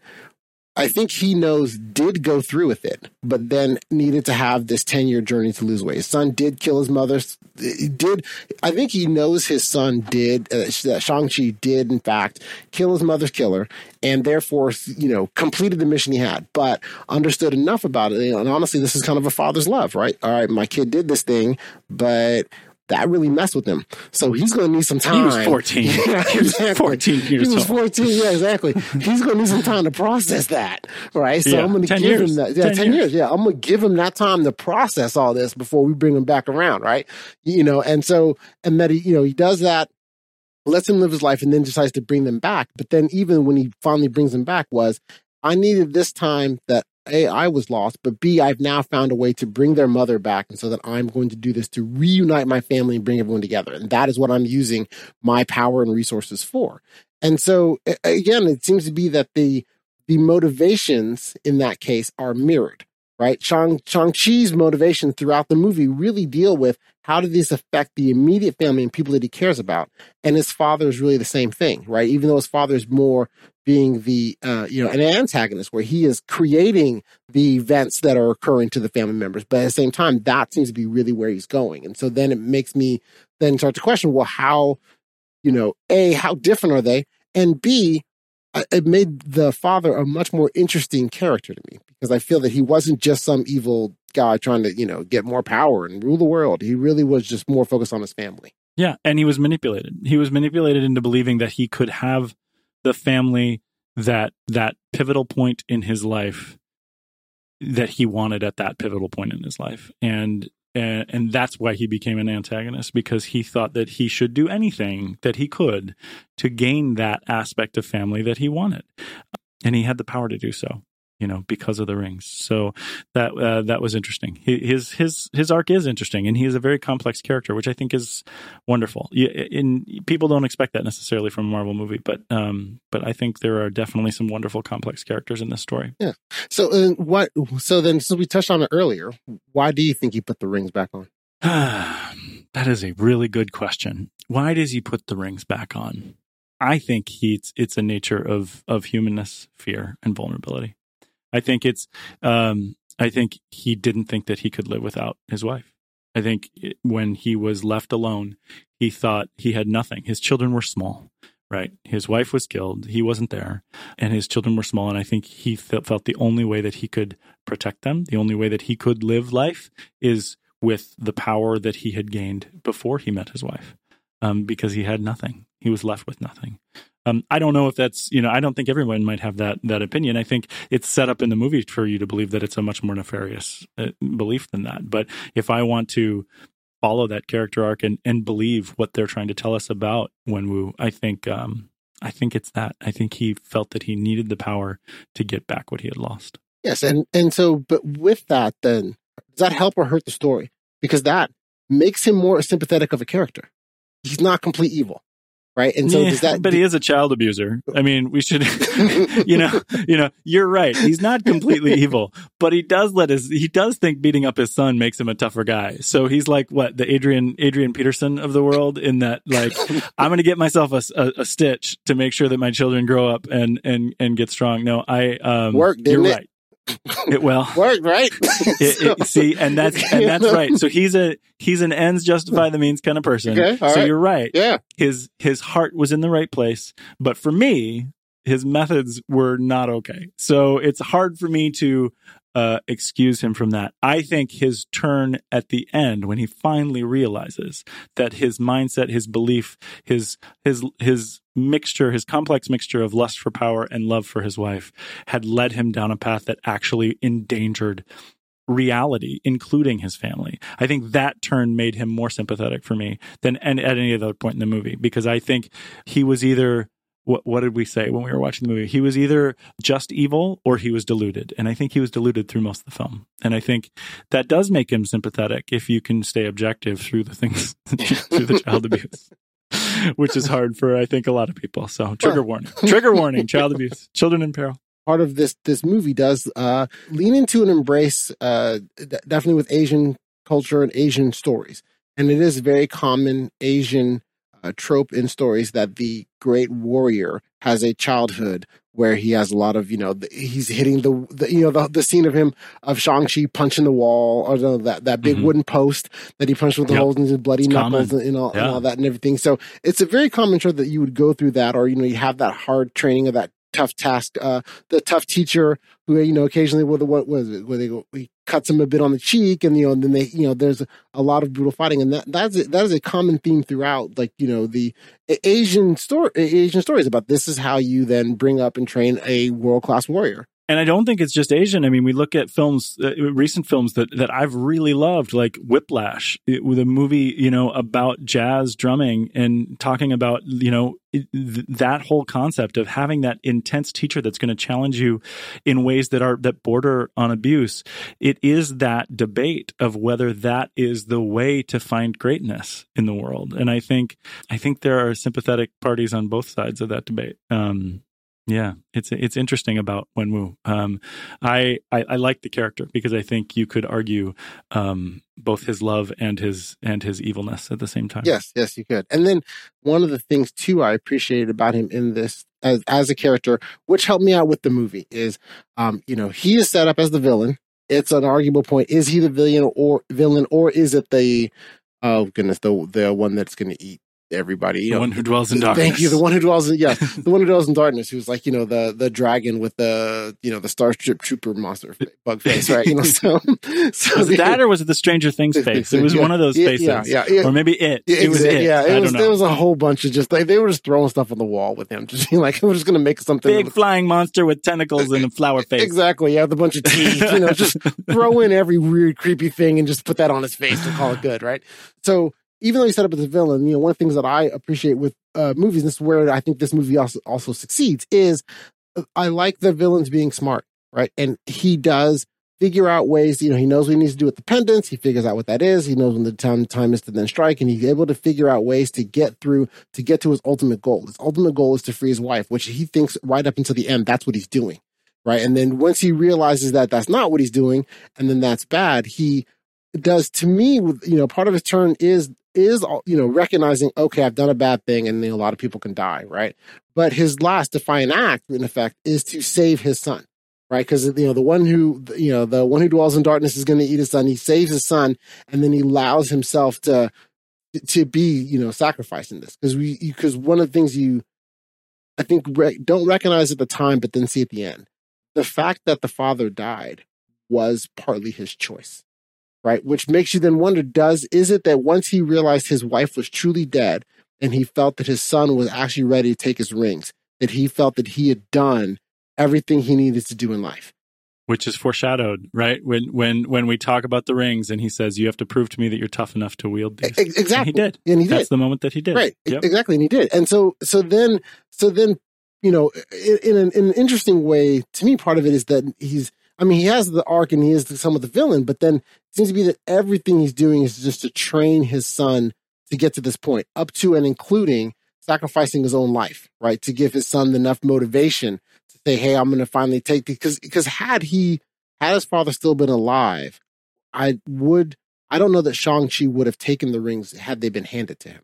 I think he knows did go through with it, but then needed to have this 10 year journey to lose weight. His son did kill his mother. Did, I think he knows his son did, uh, that Shang-Chi did in fact kill his mother's killer and therefore, you know, completed the mission he had, but understood enough about it. And honestly, this is kind of a father's love, right? All right, my kid did this thing, but that really messed with him. So he's going to need some time. He was 14. Yeah, he was exactly. 14 years old. He was 14. Yeah, exactly. he's going to need some time to process that. Right. So Yeah, I'm going to give years. him that. Yeah, 10 10, years. years. Yeah. I'm going to give him that time to process all this before we bring him back around. Right. You know, and so, and that he, you know, he does that lets him live his life and then decides to bring them back. But then even when he finally brings them back was, I needed this time that A, I was lost, but B, I've now found a way to bring their mother back. And so that I'm going to do this to reunite my family and bring everyone together. And that is what I'm using my power and resources for. And so again, it seems to be that the, the motivations in that case are mirrored right? Shang Shang-Chi's motivation throughout the movie really deal with how did this affect the immediate family and people that he cares about. And his father is really the same thing, right? Even though his father is more being the uh, you know an antagonist where he is creating the events that are occurring to the family members, but at the same time, that seems to be really where he's going. And so then it makes me then start to question, well, how you know, a how different are they, and b it made the father a much more interesting character to me because I feel that he wasn't just some evil guy trying to, you know, get more power and rule the world. He really was just more focused on his family. Yeah, and he was manipulated. He was manipulated into believing that he could have the family that that pivotal point in his life that he wanted at that pivotal point in his life. And and, and that's why he became an antagonist because he thought that he should do anything that he could to gain that aspect of family that he wanted. And he had the power to do so you know, because of the rings. So that uh, that was interesting. His his his arc is interesting, and he is a very complex character, which I think is wonderful. In people don't expect that necessarily from a Marvel movie, but um, but I think there are definitely some wonderful complex characters in this story. Yeah. So uh, what? So then, since we touched on it earlier, why do you think he put the rings back on? that is a really good question. Why does he put the rings back on? I think he, it's it's a nature of of humanness, fear, and vulnerability. I think it's um, I think he didn't think that he could live without his wife. I think it, when he was left alone, he thought he had nothing. His children were small, right? His wife was killed. He wasn't there, and his children were small. And I think he felt, felt the only way that he could protect them, the only way that he could live life, is with the power that he had gained before he met his wife, um, because he had nothing. He was left with nothing. Um, I don't know if that's you know I don't think everyone might have that that opinion. I think it's set up in the movie for you to believe that it's a much more nefarious uh, belief than that. But if I want to follow that character arc and and believe what they're trying to tell us about Wenwu, I think um, I think it's that. I think he felt that he needed the power to get back what he had lost. Yes, and and so, but with that, then does that help or hurt the story? Because that makes him more sympathetic of a character. He's not complete evil. Right. And so Yeah, does that, but he is a child abuser. I mean, we should, you know, you know, you're right. He's not completely evil, but he does let his, he does think beating up his son makes him a tougher guy. So he's like what the Adrian, Adrian Peterson of the world in that, like, I'm going to get myself a, a, a stitch to make sure that my children grow up and, and, and get strong. No, I, um, Worked, you're it? right. It, well, worked, right? it, it, see, and that's and that's right. So he's a he's an ends justify the means kind of person. Okay, so right. you're right. yeah. His his heart was in the right place, but for me, his methods were not okay. So it's hard for me to uh, excuse him from that. I think his turn at the end, when he finally realizes that his mindset, his belief, his his his mixture, his complex mixture of lust for power and love for his wife, had led him down a path that actually endangered reality, including his family. I think that turn made him more sympathetic for me than and at any other point in the movie because I think he was either what what did we say when we were watching the movie? He was either just evil or he was deluded. And I think he was deluded through most of the film. And I think that does make him sympathetic if you can stay objective through the things through the child abuse. Which is hard for I think a lot of people. So trigger warning. Trigger warning, child abuse, children in peril. part of this this movie does uh, lean into and embrace uh, d- definitely with Asian culture and Asian stories, and it is very common Asian uh, trope in stories that the great warrior has a childhood where he has a lot of you know the, he's hitting the, the you know the, the scene of him of Shang Chi punching the wall or the, that that big Mhm. wooden post that he punched with the Yep. holes in his bloody It's knuckles common. and, all, and all that and everything. So it's a very common trope that you would go through that, or you know you have that hard training of that tough task. Uh, the tough teacher who you know occasionally with what was it where they go he cuts him a bit on the cheek and you know and then they you know there's a, lot of brutal fighting and that that's a, that is a common theme throughout like you know the Asian story Asian stories about this is how you then bring up and train a world class warrior. And I don't think it's just Asian. I mean, we look at films, uh, recent films that, that I've really loved, like Whiplash, it, with a movie, you know, about jazz drumming and talking about, you know, th- that whole concept of having that intense teacher that's going to challenge you in ways that are, that border on abuse. It is that debate of whether that is the way to find greatness in the world. And I think, I think there are sympathetic parties on both sides of that debate. Um, yeah, it's it's interesting about Wenwu. Um, I, I I like the character because I think you could argue um, both his love and his and his evilness at the same time. Yes, yes, you could. And then one of the things too I appreciated about him in this as as a character, which helped me out with the movie, is um, you know, he is set up as the villain. It's an arguable point. Is he the villain or villain or is it the oh goodness, the the one that's gonna eat everybody? You the know, one who dwells in darkness. Thank you. The one who dwells in yeah, the one who dwells in darkness, who's like you know the the dragon with the you know the Starship Trooper monster bug face, right? You know, so so Was it that or was it the Stranger Things face? It was Yeah. one of those faces. yeah, yeah, yeah. Or maybe it. Yeah, it was it. Yeah, it was. There was a whole bunch of just like they were just throwing stuff on the wall with him, just being like, "We're just gonna make something." Big flying monster with tentacles and a flower face. Exactly. Yeah, with a bunch of teeth. You know, just throw in every weird, creepy thing and just put that on his face and call it good, right? So even though he's set up as a villain, you know, one of the things that I appreciate with uh, movies, and this is where I think this movie also also succeeds, is uh, I like the villains being smart, right? And he does figure out ways, you know, he knows what he needs to do with the pendants. He figures out what that is. He knows when the time, time is to then strike, and he's able to figure out ways to get through, to get to his ultimate goal. His ultimate goal is to free his wife, which he thinks right up until the end, that's what he's doing. Right. And then once he realizes that that's not what he's doing, and then that's bad, he does to me you know, part of his turn is, is, you know, recognizing, okay, I've done a bad thing and a lot of people can die. Right. But his last defiant act, in effect, is to save his son right? Because you know the one who you know the one who dwells in darkness is going to eat his son. He saves his son, and then he allows himself to to be you know sacrificed in this because we because one of the things you I think re- don't recognize at the time, but then see at the end, the fact that the father died was partly his choice. Right, which makes you then wonder: Does is it that once he realized his wife was truly dead, and he felt that his son was actually ready to take his rings, that he felt that he had done everything he needed to do in life. which is foreshadowed, right? When when when we talk about the rings, and he says, "You have to prove to me that you're tough enough to wield these." Exactly. And he did. And he did. That's the moment that he did. Right. Yep. Exactly. And he did. And so, so then, so then, you know, in, in, an, in an interesting way, to me, part of it is that he's, I mean, he has the arc and he is some of the villain, but then it seems to be that everything he's doing is just to train his son to get to this point, up to and including sacrificing his own life, right? To give his son enough motivation to say, Hey, I'm going to finally take because, because had he, had his father still been alive, I would, I don't know that Shang-Chi would have taken the rings had they been handed to him.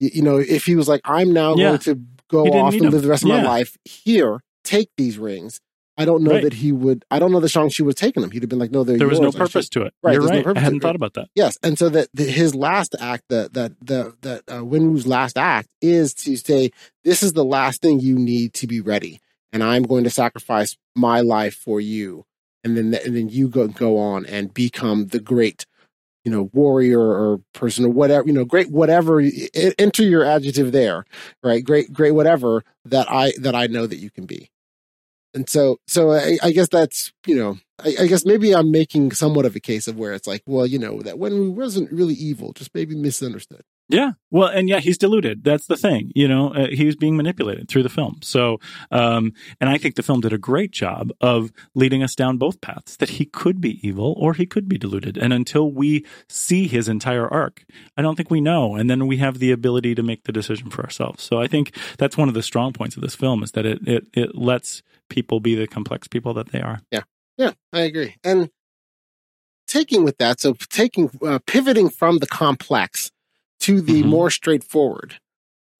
You, you know, if he was like, I'm now Yeah. going to go off and them. live the rest of Yeah. my life here, take these rings. I don't know Right. that he would, I don't know that Shang-Chi would have taken them. He'd have been like, no, There was no yours. Purpose to it. Right, You're no right. purpose I hadn't thought about that. Yes, and so that the, his last act, that that the that uh, Wenwu's last act is to say, "This is the last thing you need to be ready, and I'm going to sacrifice my life for you." And then and then you go go on and become the great, you know, warrior or person or whatever, you know, great whatever. Enter your adjective there, right? Great, great whatever that I that I know that you can be. And so, so I, I guess that's you know, I, I guess maybe I'm making somewhat of a case of where it's like, well, you know, that Wenwu wasn't really evil, just maybe misunderstood. Yeah. Well, and yeah, he's deluded. That's the thing. You know, uh, he was being manipulated through the film. So, um, and I think the film did a great job of leading us down both paths that he could be evil or he could be deluded. And until we see his entire arc, I don't think we know. And then we have the ability to make the decision for ourselves. So I think that's one of the strong points of this film is that it, it, it lets people be the complex people that they are. Yeah, Yeah, I agree. And taking with that, so taking uh, pivoting from the complex to the Mhm. more straightforward.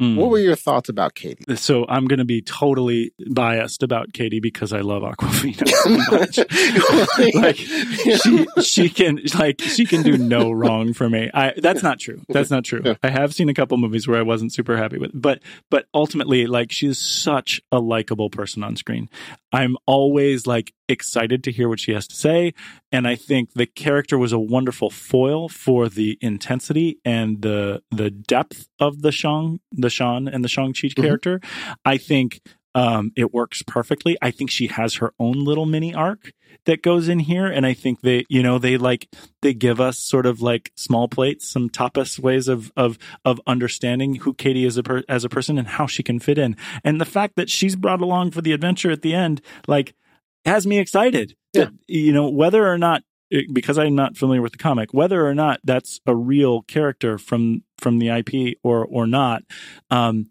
Mm. What were your thoughts about Katy? So I'm going to be totally biased about Katy because I love Awkwafina so much. like she she can like she can do no wrong for me. I that's not true. That's not true. I have seen a couple movies where I wasn't super happy with, but but ultimately like she's such a likable person on screen. I'm always like excited to hear what she has to say, and I think the character was a wonderful foil for the intensity and the the depth of the Shang the Shan and the Shang Chi Mhm. character. I think um, it works perfectly. I think she has her own little mini arc that goes in here, and I think they, you know, they like they give us sort of like small plates, some tapas ways of of of understanding who Katy is a per, as a person and how she can fit in, and the fact that she's brought along for the adventure at the end, like, has me excited. That, you know, whether or not because I'm not familiar with the comic, whether or not that's a real character from from the IP or or not. Um,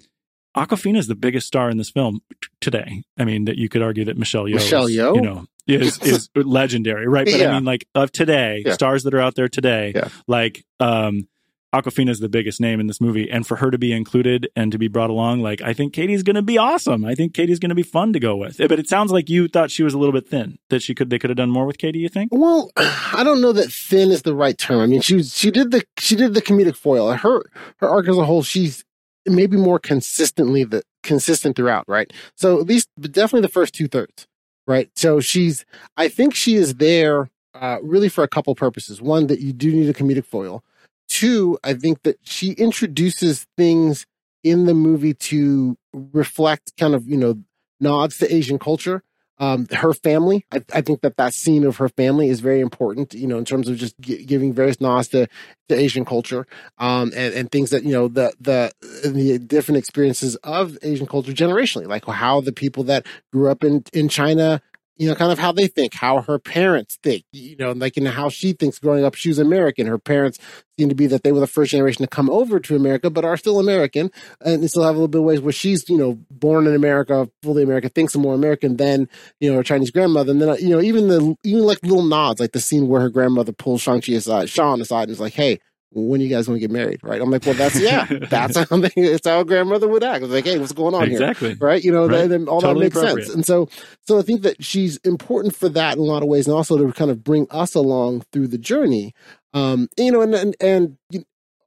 Awkwafina is the biggest star in this film t- today. I mean, that you could argue that Michelle Yeoh, Michelle Yeoh? you know, is is legendary, right? But I mean, like of today, Yeah. stars that are out there today, Yeah. like um, Awkwafina is the biggest name in this movie, and for her to be included and to be brought along, like I think Katy's going to be awesome. I think Katy's going to be fun to go with. But it sounds like you thought she was a little bit thin. That she could they could have done more with Katy. You think? Well, I don't know that thin is the right term. I mean, she she did the she did the comedic foil. Her her arc as a whole, she's maybe more consistently the consistent throughout, right? So at least, definitely the first two thirds, right? So she's, I think she is there uh, really for a couple purposes. One, that you do need a comedic foil. Two, I think that she introduces things in the movie to reflect kind of you know nods to Asian culture um, her family. I, I think that that scene of her family is very important, you know, in terms of just gi- giving various nods to, to Asian culture, um, and, and things that, you know, the, the, the different experiences of Asian culture generationally, like how the people that grew up in, in China, you know, kind of how they think, how her parents think, you know, like in how she thinks growing up, she was American. Her parents seem to be that they were the first generation to come over to America, but are still American and they still have a little bit of ways where she's, you know, born in America, fully American, thinks more American than, you know, her Chinese grandmother. And then, uh, you know, even the, even like little nods, like the scene where her grandmother pulls Shang-Chi aside, Shaun aside and is like, hey, when you guys want to get married? Right. I'm like, well, that's, yeah, that's how, they, it's how a grandmother would act. It's like, hey, what's going on here? Exactly. right? You know, Right. then all Totally that makes sense. And so, so I think that she's important for that in a lot of ways, and also to kind of bring us along through the journey. Um, you know, and and, and you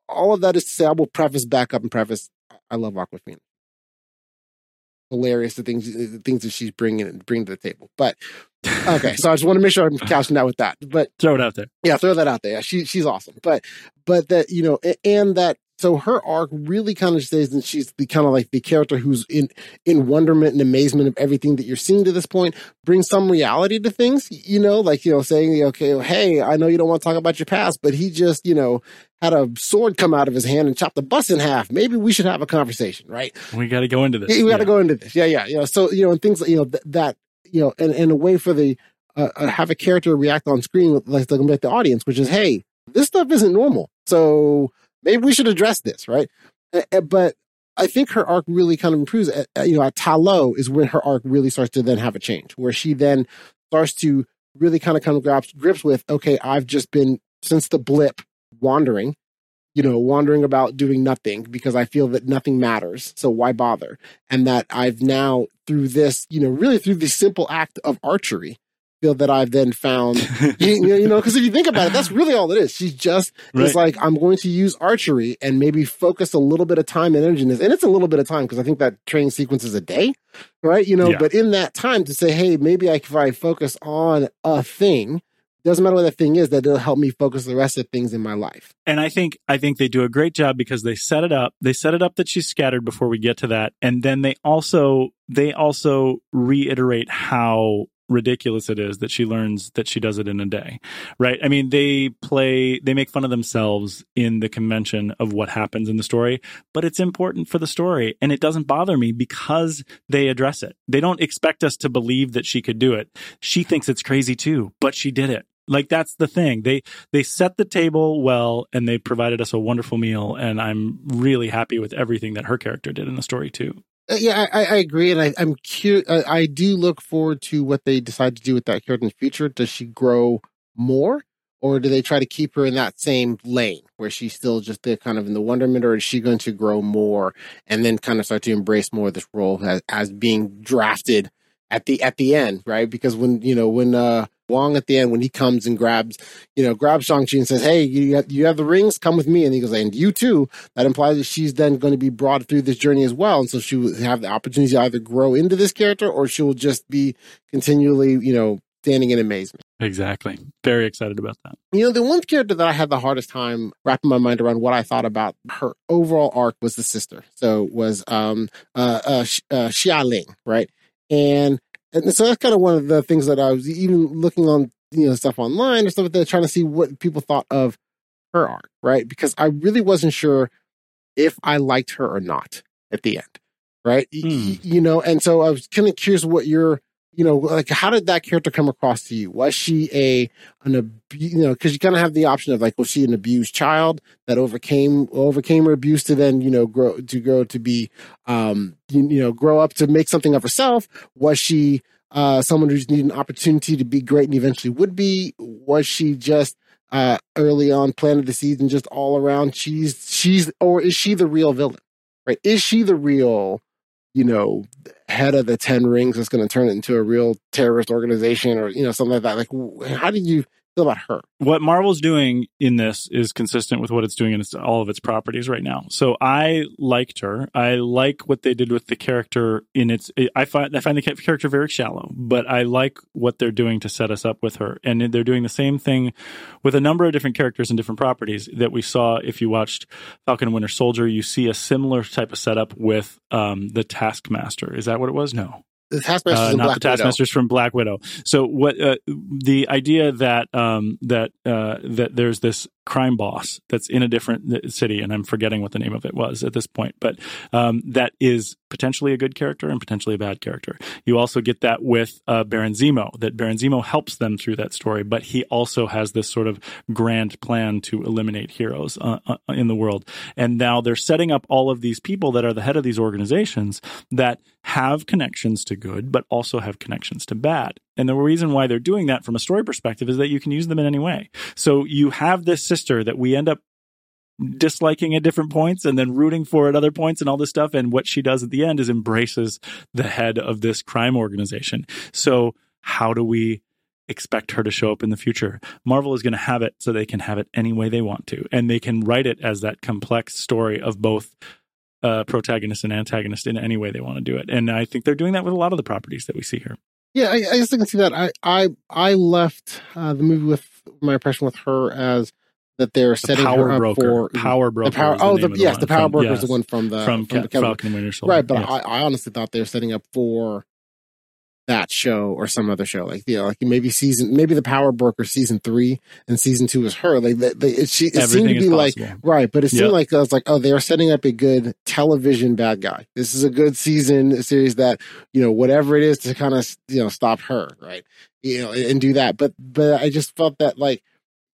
all of that is to say, I will preface back up and preface. I love Awkwafina. Hilarious the things the things that she's bringing bringing to the table, but okay. So I just want to make sure I'm couching that with that. But Throw it out there. yeah, throw that out there. Yeah, She she's awesome. But but that you know, and that so her arc really kind of stays that she's the kind of like the character who's in in wonderment and amazement of everything that you're seeing to this point, brings some reality to things. You know, like you know, saying okay, hey, I know you don't want to talk about your past, but he just you know had a sword come out of his hand and chopped the bus in half. Maybe we should have a conversation, right? We got to go into this. Yeah, we got to Yeah. go into this. Yeah, yeah, you know. So you know, and things like you know th- that you know, and and a way for the uh, uh, have a character react on screen with like, like the audience, which is, hey, this stuff isn't normal. So maybe we should address this, right? But I think her arc really kind of improves. You know, at Ta Lo is when her arc really starts to then have a change, where she then starts to really kind of come to grips, grips with, okay, I've just been since the blip wandering, you know, wandering about doing nothing because I feel that nothing matters. So why bother? And that I've now through this, you know, really through the simple act of archery, that I've then found, you, you know, because if you think about it, that's really all it is. She's just Right. is like, I'm going to use archery and maybe focus a little bit of time and energy in this. And it's a little bit of time because I think that training sequence is a day, right? You know, Yeah. but in that time to say, hey, maybe I, if I focus on a thing, doesn't matter what that thing is, that it'll help me focus the rest of things in my life. and I think I think they do a great job because they set it up. They set it up that she's scattered before we get to that, and then they also they also reiterate how ridiculous it is that she learns that she does it in a day right? I mean they play they make fun of themselves in the convention of what happens in the story but it's important for the story and it doesn't bother me because they address it. They don't expect us to believe that she could do it. She thinks it's crazy too but she did it. Like that's the thing. They they set the table well and they provided us a wonderful meal and i'm really happy with everything that her character did in the story too yeah, I, I agree, and I, I'm curious. I, I do look forward to what they decide to do with that character in the future. Does she grow more, or do they try to keep her in that same lane where she's still just kind of in the wonderment, or is she going to grow more and then kind of start to embrace more of this role as, as being drafted at the at the end, right? Because when you know when uh Wong at the end when he comes and grabs you know grabs Shang Chi and says, "Hey, you have, you have the rings, come with me," and he goes, "And you too." That implies that she's then going to be brought through this journey as well, and so she will have the opportunity to either grow into this character or she will just be continually, you know, standing in amazement. exactly very excited about that You know, the one character that I had the hardest time wrapping my mind around what I thought about her overall arc was the sister. So was um uh uh, uh Xialing, right? And and so that's kind of one of the things that I was even looking on, you know, stuff online or stuff like that, trying to see what people thought of her arc, right? Because I really wasn't sure if I liked her or not at the end, right? Y- Hmm. y- You know, and so I was kind of curious what your you know, like how did that character come across to you? Was she a an abu- you know, because you kind of have the option of like, was she an abused child that overcame overcame her abuse to then you know grow to grow to be um you, you know grow up to make something of herself? Was she uh someone who just needed an opportunity to be great and eventually would be? Was she just uh early on planted the seeds and just all around she's she's or is she the real villain? Right? Is she the real you know, head of the 10 rings that's going to turn it into a real terrorist organization or, you know, something like that. Like, how did you feel about her? what Marvel's doing in this is consistent with what it's doing in its, all of its properties right now. So I liked her. I like what they did with the character in its. I find I find the character very shallow, but I like what they're doing to set us up with her, and they're doing the same thing with a number of different characters and different properties that we saw. If you watched Falcon and Winter Soldier, you see a similar type of setup with um, the Taskmaster. Is that what it was? No The Taskmaster's uh, not Black the Taskmasters from Black Widow. So what uh, the idea that um, that uh, that there's this crime boss that's in a different city, and I'm forgetting what the name of it was at this point, but um, that is potentially a good character and potentially a bad character. You also get that with uh, Baron Zemo, that Baron Zemo helps them through that story, but he also has this sort of grand plan to eliminate heroes uh, uh, in the world. And now they're setting up all of these people that are the head of these organizations that have connections to good, but also have connections to bad. And the reason why they're doing that from a story perspective is that you can use them in any way. So you have this sister that we end up disliking at different points and then rooting for at other points and all this stuff. And what she does at the end is embraces the head of this crime organization. So how do we expect her to show up in the future? Marvel is going to have it so they can have it any way they want to. And they can write it as that complex story of both uh, protagonist and antagonist in any way they want to do it. And I think they're doing that with a lot of the properties that we see here. Yeah, I, I just can see that. I I I left uh, the movie with my impression with her as that they're The setting her up Broker. for Power Broker. the power. is the oh, the, yes, the Power Broker is yes, the one from the from, from Ca- the Falcon Winter Soldier. Right, but Yes. I, I honestly thought they were setting up for that show or some other show, like you know, like maybe season, maybe the Power Broker season three and season two is her. Like they, they, it, she, it seemed to be like right, but it seemed Yep. like I was like, oh, they are setting up a good television bad guy. This is a good season series that you know whatever it is to kind of you know stop her, right? You know, and, and do that. But but I just felt that like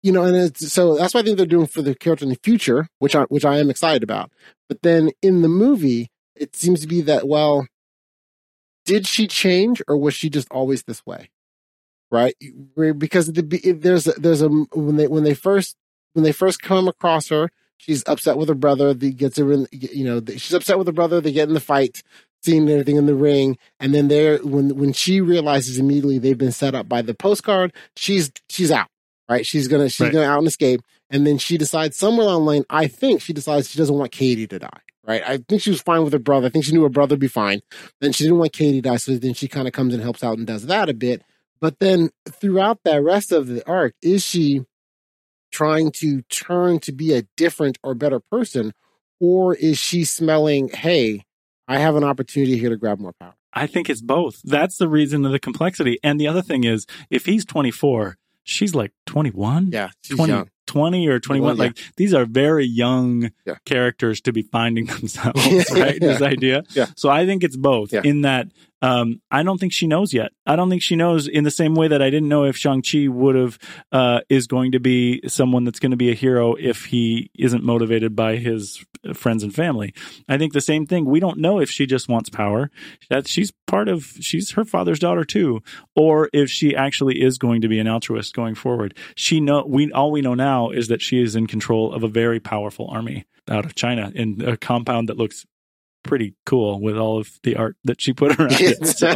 you know, and it's, so that's what I think they're doing for the character in the future, which I which I am excited about. But then in the movie, it seems to be that well, did she change or was she just always this way? Right? Because the, there's a, there's a when they when they first when they first come across her, she's upset with her brother. The gets her in, you know, she's upset with her brother. They get in the fight, seeing everything in the ring, and then there when when she realizes immediately they've been set up by the postcard, she's she's out. Right? She's gonna she's Right. gonna out and escape, and then she decides somewhere along the line. I think she decides she doesn't want Katy to die. Right? I think she was fine with her brother. I think she knew her brother would be fine. Then she didn't want Katy to die, so then she kind of comes and helps out and does that a bit. But then throughout that rest of the arc, is she trying to turn to be a different or better person, or is she smelling, hey, I have an opportunity here to grab more power? I think it's both. That's the reason of the complexity. And the other thing is, if he's 24, she's like 21, Yeah, she's 20, young. 20 or 21. Yeah. Like these are very young Yeah. characters to be finding themselves, right? This idea. Yeah. So I think it's both in that um, I don't think she knows yet. I don't think she knows in the same way that I didn't know if Shang-Chi would have, uh, is going to be someone that's going to be a hero if he isn't motivated by his friends and family. I think the same thing. We don't know if she just wants power. That she's part of, she's her father's daughter too, or if she actually is going to be an altruist going forward. She know, we, all we know now is that she is in control of a very powerful army out of China in a compound that looks pretty cool with all of the art that she put around it. So,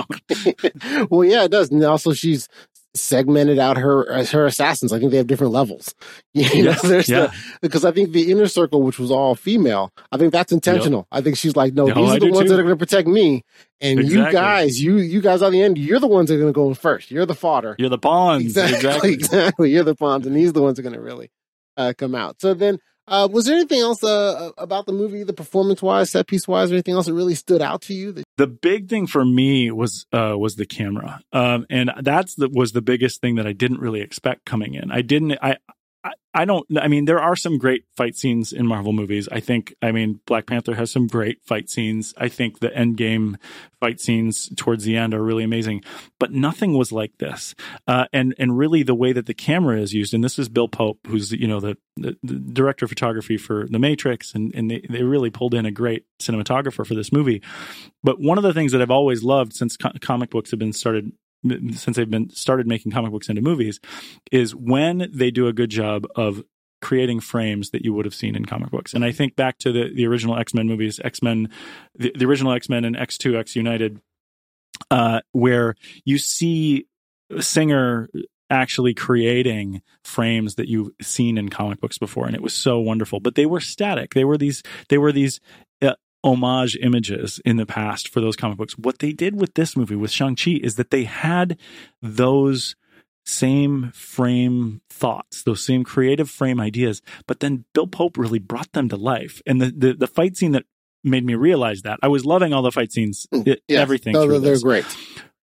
well, yeah, it does. And also, she's segmented out her her assassins. I think they have different levels. You know, there's yeah. the, because I think the inner circle, which was all female, I think that's intentional. I think she's like, no, Yeah, these I are the ones too. that are going to protect me, and you guys, you you guys on the end, you're the ones that are going to go first. You're the fodder. you're the pawns. Exactly, Exactly. exactly. You're the pawns, and these are the ones that are going to really uh, come out. So then, uh, was there anything else uh, about the movie, the performance wise, set piece wise, or anything else that really stood out to you? That, the big thing for me was uh was the camera um and that's the was the biggest thing that i didn't really expect coming in i didn't i I, don't I mean there are some great fight scenes in Marvel movies. I think I mean Black Panther has some great fight scenes. I think the end game fight scenes towards the end are really amazing. But nothing was like this. Uh, and and really the way that the camera is used and this is Bill Pope who's you know the, the, the director of photography for The Matrix and and they, they really pulled in a great cinematographer for this movie. But one of the things that I've always loved since co- comic books have been started since they've been started making comic books into movies is when they do a good job of creating frames that you would have seen in comic books. And I think back to the the original X-Men movies, X-Men the, the original X-Men and X2 X United uh where you see Singer actually creating frames that you've seen in comic books before and it was so wonderful but they were static they were these they were these homage images in the past for those comic books what they did with this movie with Shang-Chi is that they had those same frame thoughts those same creative frame ideas but then Bill Pope really brought them to life and the the, the fight scene that made me realize that I was loving all the fight scenes it- mm, Yes, everything no, they're this. great.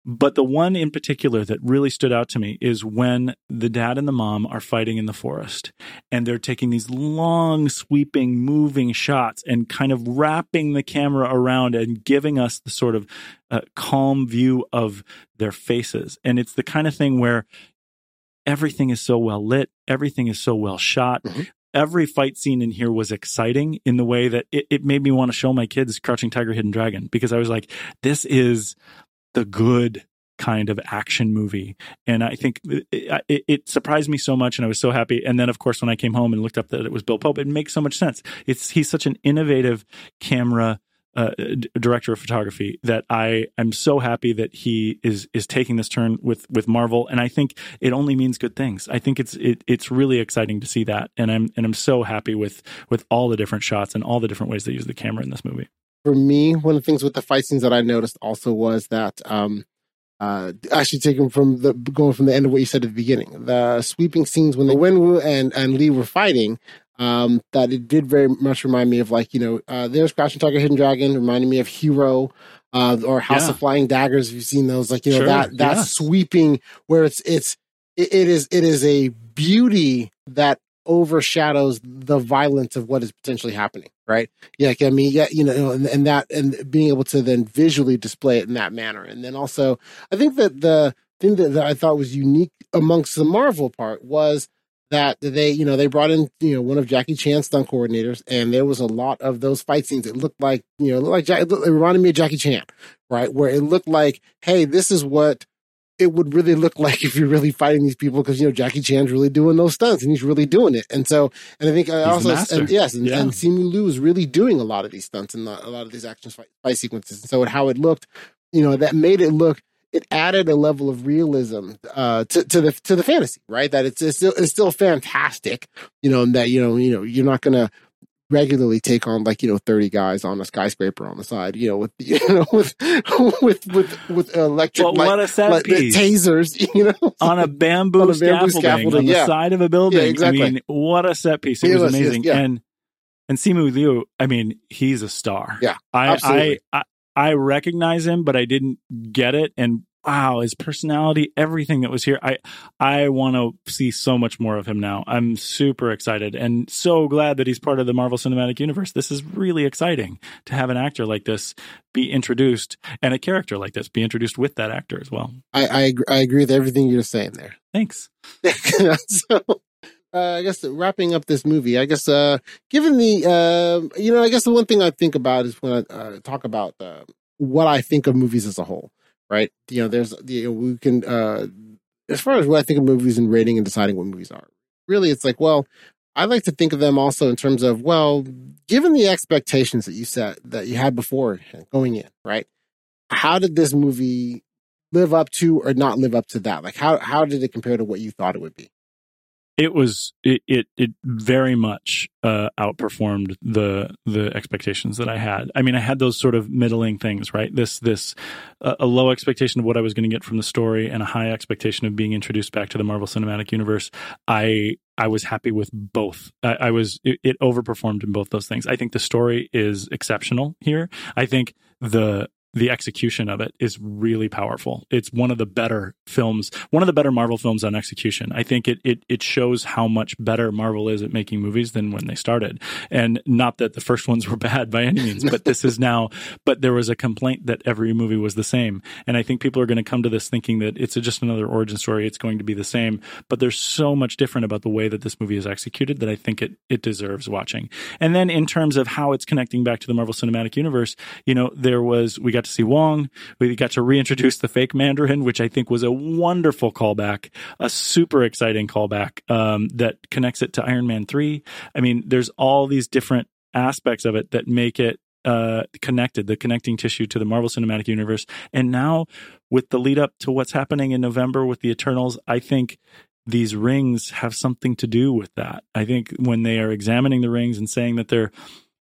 But the one in particular that really stood out to me is when the dad and the mom are fighting in the forest and they're taking these long, sweeping, moving shots and kind of wrapping the camera around and giving us the sort of uh, calm view of their faces. And it's the kind of thing where everything is so well lit, everything is so well shot. Mhm. Every fight scene in here was exciting in the way that it, it made me want to show my kids Crouching Tiger, Hidden Dragon because I was like, this is the good kind of action movie. And I think it, it, it surprised me so much and I was so happy. And then of course, when I came home and looked up that it was Bill Pope, it makes so much sense. It's, he's such an innovative camera uh, d- director of photography that I am so happy that he is is taking this turn with with Marvel, and I think it only means good things. I think it's it, it's really exciting to see that, and I'm and I'm so happy with with all the different shots and all the different ways they use the camera in this movie. For me, one of the things with the fight scenes that I noticed also was that, um, uh, actually taking from the going from the end of what you said at the beginning, the sweeping scenes when the Wenwu and and Li were fighting. Um, that it did very much remind me of like you know, uh, there's Crouching Tiger, Hidden Dragon, reminding me of Hero. uh, or House Yeah. of Flying Daggers. If you've seen those, like you know Sure, that that yes. sweeping where it's it's it, it is it is a beauty that overshadows the violence of what is potentially happening. Right? Yeah, like, I mean, yeah, you know, and, and that and being able to then visually display it in that manner, and then also, I think that the thing that, that I thought was unique amongst the Marvel part was that they, you know, they brought in, you know, one of Jackie Chan's stunt coordinators, and there was a lot of those fight scenes. It looked like, you know, it looked like Jack, it it reminded me of Jackie Chan, right? Where it looked like, hey, this is what it would really look like if you're really fighting these people because you know Jackie Chan's really doing those stunts and he's really doing it. And so, and I think I also, and yes, and, Yeah. and Simu Liu is really doing a lot of these stunts and a lot of these action fight, fight sequences. And so, how it looked, you know, that made it look. It added a level of realism uh, to to the to the fantasy, right? That it's, it's still it's still fantastic, you know, and that you know you know you're not gonna regularly take on like you know 30 guys on a skyscraper on the side you know with you know with with with with electric Well, light- what a set like, piece. tasers you know on a bamboo, On a bamboo scaffolding, scaffolding, on the yeah. side of a building. Yeah, exactly. I mean, what a set piece! It, It was, was, yes, amazing. yeah. And and Simu Liu, I mean, he's a star. Yeah, I. I I I recognize him, but I didn't get it. And wow, his personality, everything that was here. I I want to see so much more of him now. I'm super excited and so glad that he's part of the Marvel Cinematic Universe. This is really exciting to have an actor like this be introduced and a character like this be introduced with that actor as well. I I, agree- I agree with everything you're saying there Thanks. so uh, I guess wrapping up this movie, I guess uh, given the uh, you know, I guess the one thing I think about is when I uh, talk about uh, what I think of movies as a whole, right? You know, there's you know, we can uh, as far as what I think of movies and rating and deciding what movies are. Really, it's like, well, I like to think of them also in terms of, well, given the expectations that you set that you had before going in, right? How did this movie live up to or not live up to that? Like how how did it compare to what you thought it would be? It was it it, it very much uh, outperformed the the expectations that I had. I mean, I had those sort of middling things, right? This this uh, a low expectation of what I was going to get from the story, and a high expectation of being introduced back to the Marvel Cinematic Universe. I I was happy with both. I, I was it, it overperformed in both those things. I think the story is exceptional here. I think the the execution of it is really powerful. It's one of the better films, one of the better Marvel films on execution. I think it it it shows how much better Marvel is at making movies than when they started. And not that the first ones were bad by any means, but this is now but there was a complaint that every movie was the same. And I think people are going to come to this thinking that it's just another origin story, it's going to be the same, but there's so much different about the way that this movie is executed that I think it it deserves watching. And then in terms of how it's connecting back to the Marvel Cinematic Universe, you know, there was we got to see Wong, we got to reintroduce the fake Mandarin, which I think was a wonderful callback, a super exciting callback um, that connects it to Iron Man three. I mean, there's all these different aspects of it that make it uh, connected, the connecting tissue to the Marvel Cinematic Universe. And now, with the lead up to what's happening in November with the Eternals, I think these rings have something to do with that. I think when they are examining the rings and saying that they're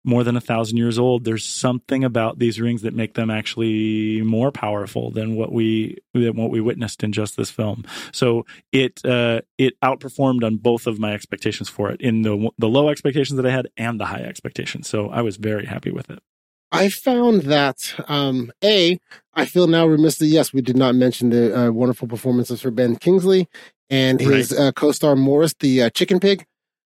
more than a thousand years old, there's something about these rings that make them actually more powerful than what we than what we witnessed in just this film. So it uh, it outperformed on both of my expectations for it in the the low expectations that I had and the high expectations. So I was very happy with it. I found that um, a I feel now remiss that yes, we did not mention the uh, wonderful performances for Ben Kingsley and his uh, co-star Morris, the uh, chicken pig.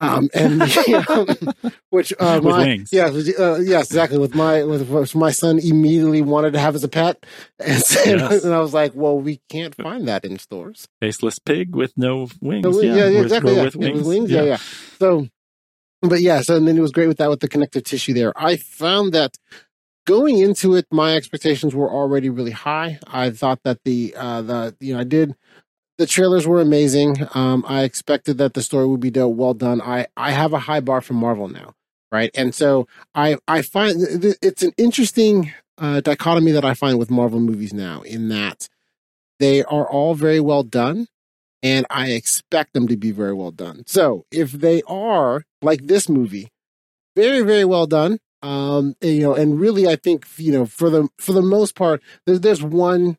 Um, and which uh, With my, wings. yeah, uh, yes, exactly. With my with, with my son, immediately wanted to have as a pet, and, Yes. and I was like, "Well, we can't find that in stores." Faceless pig with no wings. So, yeah, yeah, yeah, with- exactly. Yeah. with Yeah, wings. Yeah. yeah, So, but yeah, so and then it was great with that with the connective tissue there. I found that going into it, my expectations were already really high. I thought that the uh the you know I did the trailers were amazing. Um, I expected that the story would be well done. I I have a high bar from Marvel now, right? And so I I find th- it's an interesting uh, dichotomy that I find with Marvel movies now, in that they are all very well done, and I expect them to be very well done. So if they are like this movie, very very well done, um, and, you know, and really I think you know for the for the most part, there's one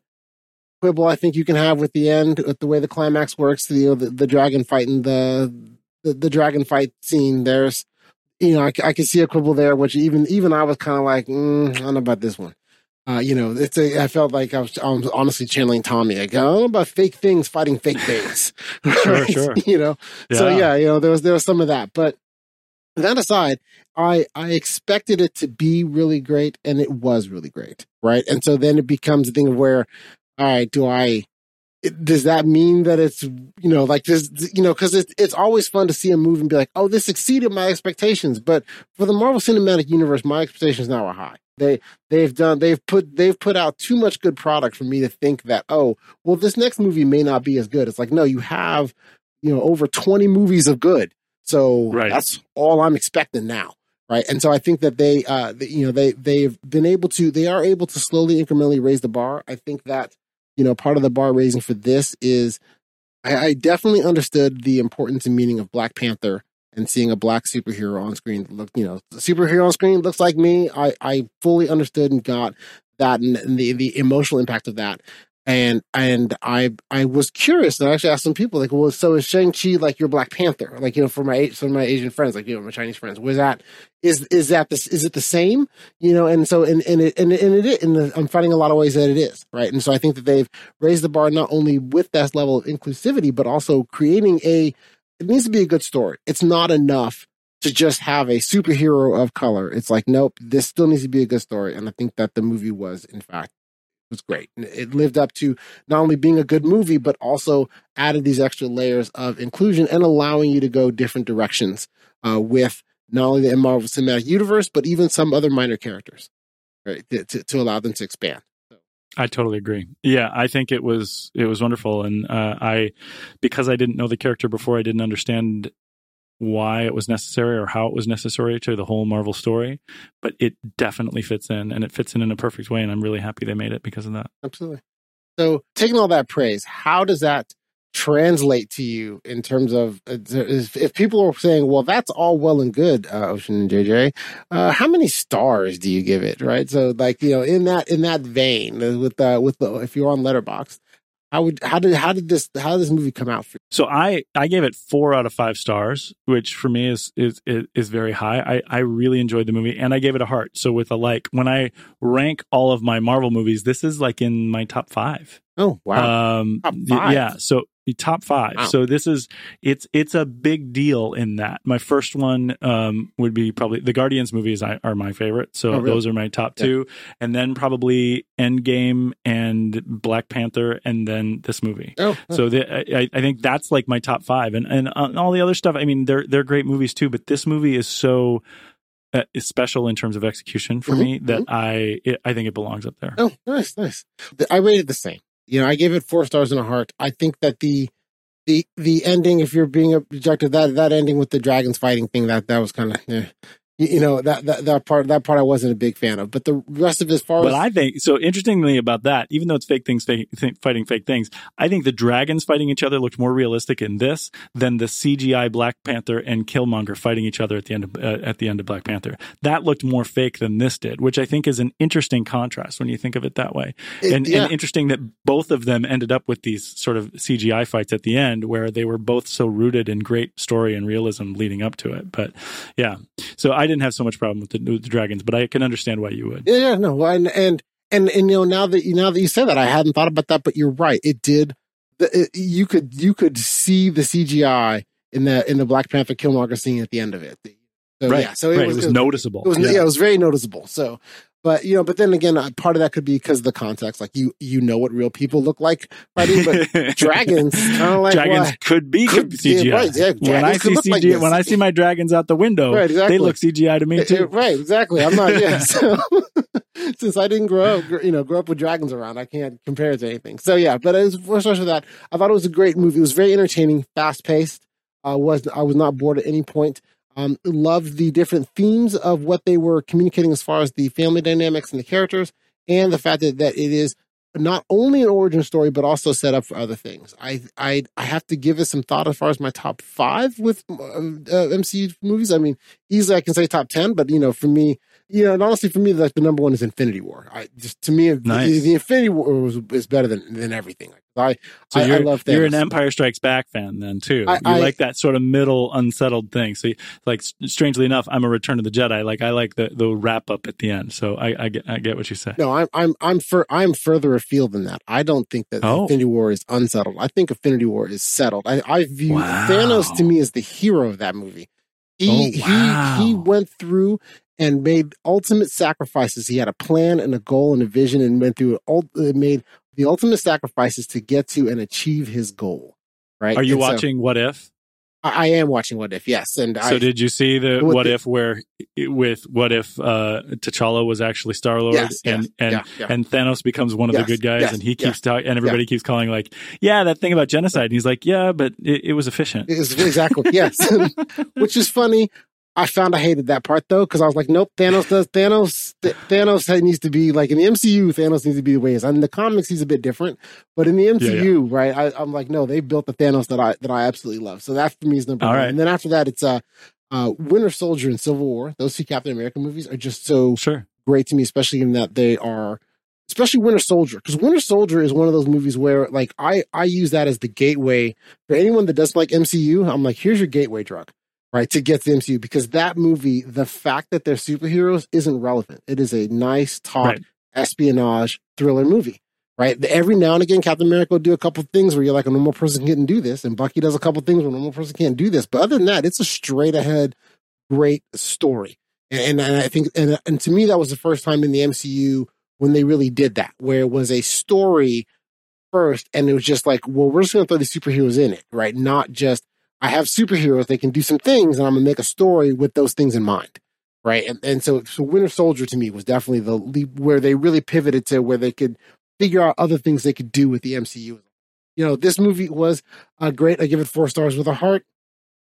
quibble I think you can have with the end, with the way the climax works, you know, the, the dragon fight and the, the the dragon fight scene. There's, you know, I can see a quibble there, which even even I was kind of like, mm, I don't know about this one. Uh, you know, it's a, I felt like I was, I was honestly channeling Tommy. Like, I don't know about fake things fighting fake things. Sure, sure. You know, so Yeah. yeah, you know, there was, there was some of that, but that aside, I, I expected it to be really great and it was really great. Right. And so then it becomes a thing of where, all right, do I, does that mean that it's, you know, like this, you know, cause it's, it's always fun to see a movie and be like, oh, this exceeded my expectations. But for the Marvel Cinematic Universe, my expectations now are high. They, they've done, they've put, they've put out too much good product for me to think that, oh, well, this next movie may not be as good. It's like, no, you have, you know, over 20 movies of good. So Right. that's all I'm expecting now. Right. And so I think that they, uh, you know, they, they've been able to, they are able to slowly incrementally raise the bar. I think that, you know, part of the bar raising for this is I, I definitely understood the importance and meaning of Black Panther and seeing a black superhero on screen look, you know, superhero on screen looks like me. I, I fully understood and got that and, and the, the emotional impact of that. And, and I, I was curious and I actually asked some people like, well, so is Shang-Chi like your Black Panther? Like, you know, for my, some of my Asian friends, like, you know, my Chinese friends, was that, is, is that this, is it the same? You know, and so, and, and it, and, and it, and I'm finding a lot of ways that it is, right? And so I think that they've raised the bar not only with that level of inclusivity, but also creating a, it needs to be a good story. It's not enough to just have a superhero of color. It's like, nope, this still needs to be a good story. And I think that the movie was, in fact, was great. It lived up to not only being a good movie, but also added these extra layers of inclusion and allowing you to go different directions uh, with not only the Marvel Cinematic Universe, but even some other minor characters, right? To, to, to allow them to expand. I totally agree. Yeah, I think it was it was wonderful, and uh, I because I didn't know the character before, I didn't understand why it was necessary or how it was necessary to the whole Marvel story. But it definitely fits in, and it fits in in a perfect way, and I'm really happy they made it because of that. Absolutely. So, taking all that praise, how does that translate to you in terms of if, if people are saying, "Well, that's all well and good," uh, Ocean and JJ, uh, how many stars do you give it? Right. So, like you know, in that in that vein, uh, with uh, with the if you're on Letterboxd, how would how did how did this how did this movie come out for you? So I I gave it four out of five stars, which for me is is is, is very high. I I really enjoyed the movie, and I gave it a heart. So with a like, when I rank all of my Marvel movies, this is like in my top five. Oh wow! Um? Yeah. So top five. Wow. So this is it's it's a big deal in that. My first one um would be probably the Guardians movies I, are my favorite. So Oh, really? those are my top Yeah. two, and then probably Endgame and Black Panther, and then this movie. Oh, So the, I, I think that's like my top five, and and uh, all the other stuff. I mean, they're they're great movies too, but this movie is so. Uh, is special in terms of execution for Mhm, me that I it, I think it belongs up there. Oh, nice, nice. I rated the same. You know, I gave it four stars and a heart. I think that the the the ending, if you're being objective, that that ending with the dragons fighting thing, that that was kind of, eh. You, know, that that that part that part I wasn't a big fan of. But the rest of it, as far But as I think so. Interestingly about that, even though it's fake things fake, th- fighting fake things, I think the dragons fighting each other looked more realistic in this than the CGI Black Panther and Killmonger fighting each other at the end of uh, at the end of Black Panther. That looked more fake than this did, which I think is an interesting contrast when you think of it that way. It- and, yeah. and interesting that both of them ended up with these sort of CGI fights at the end, where they were both so rooted in great story and realism leading up to it. But yeah, so I didn't have so much problem with the, with the dragons, but I can understand why you would. Yeah, yeah, no, and and and and you know now that you now that you said that, I hadn't thought about that, but you're right. It did. The, it, you could you could see the CGI in the in the Black Panther Killmonger scene at the end of it. So, right. Yeah, so it right. was, it was noticeable. It was yeah. yeah. it was very noticeable. So, but you know, but then again, uh, part of that could be because of the context. Like you you know what real people look like fighting, but dragons like dragons why- could be Could- CGI. yeah, right, yeah, when I see look like CGI, when I see my dragons out the window, Right, exactly. they look CGI to me too. Right, exactly. I'm not. Yeah. So, since I didn't grow up, you know, grow up with dragons around, I can't compare it to anything. So yeah, but as for for that, I thought it was a great movie. It was very entertaining, fast paced. Uh, was I was not bored at any point. Um, loved the different themes of what they were communicating as far as the family dynamics and the characters, and the fact that, that it is not only an origin story but also set up for other things. I I I have to give it some thought as far as my top five with uh, MCU movies. I mean, easily I can say top ten, but you know, for me, you know, and honestly, for me, like the number one is Infinity War. I just to me, Nice. the, the Infinity War was is better than than everything. I So I, you're, I love you're an Empire Strikes Back fan then too. I- you I- like that sort of middle unsettled thing. So, you- like, strangely enough, I'm a Return of the Jedi. Like, I like the the wrap up at the end. So, I, I get I get what you say. No, I'm I'm I'm fur, I'm further afield than that. I don't think that Oh. Infinity War is unsettled. I think Infinity War is settled. I, I view Wow. Thanos to me as the hero of that movie. He Oh, wow. he he went through and made ultimate sacrifices. He had a plan and a goal and a vision, and went through ul- uh, made the ultimate sacrifices to get to and achieve his goal. Right? Are you And so- watching What If? I, I am watching What If. Yes, and So I, did you see the What What If where with What If uh T'Challa was actually Star Lord Yes, and yes, and yeah, yeah. and Thanos becomes one of Yes, the good guys and he keeps talking and everybody keeps calling like, yeah, that thing about genocide. And he's like, yeah, but it, it was efficient. Is exactly yes, which is funny. I found I hated that part though because I was like, nope, Thanos does Thanos. Th- Thanos needs to be like in the MCU. Thanos needs to be the way he is. In the comics, he's a bit different, but in the MCU, right? I, I'm like, no, they built the Thanos that I that I absolutely love. So that for me is number All one. right. And then after that, it's uh, uh, Winter Soldier and Civil War. Those two Captain America movies are just so Sure. great to me, especially in that they are, especially Winter Soldier, because Winter Soldier is one of those movies where like I I use that as the gateway for anyone that doesn't like MCU. I'm like, here's your gateway drug, right, to get them to the MCU because that movie, the fact that they're superheroes isn't relevant. It is a nice talk Right. espionage thriller movie. Right. Every now and again, Captain America will do a couple things where you're like oh, a normal person couldn't do this, and Bucky does a couple things where a normal person can't do this. But other than that, it's a straight ahead, great story. And, and I think, and, and to me, that was the first time in the MCU when they really did that, where it was a story first, and it was just like, well, we're just going to throw these superheroes in it, right? Not just I have superheroes, they can do some things, and I'm to make a story with those things in mind, right? And and so, so Winter Soldier to me was definitely the where they really pivoted to where they could figure out other things they could do with the MCU. You know, this movie was uh, great. I give it four stars with a heart.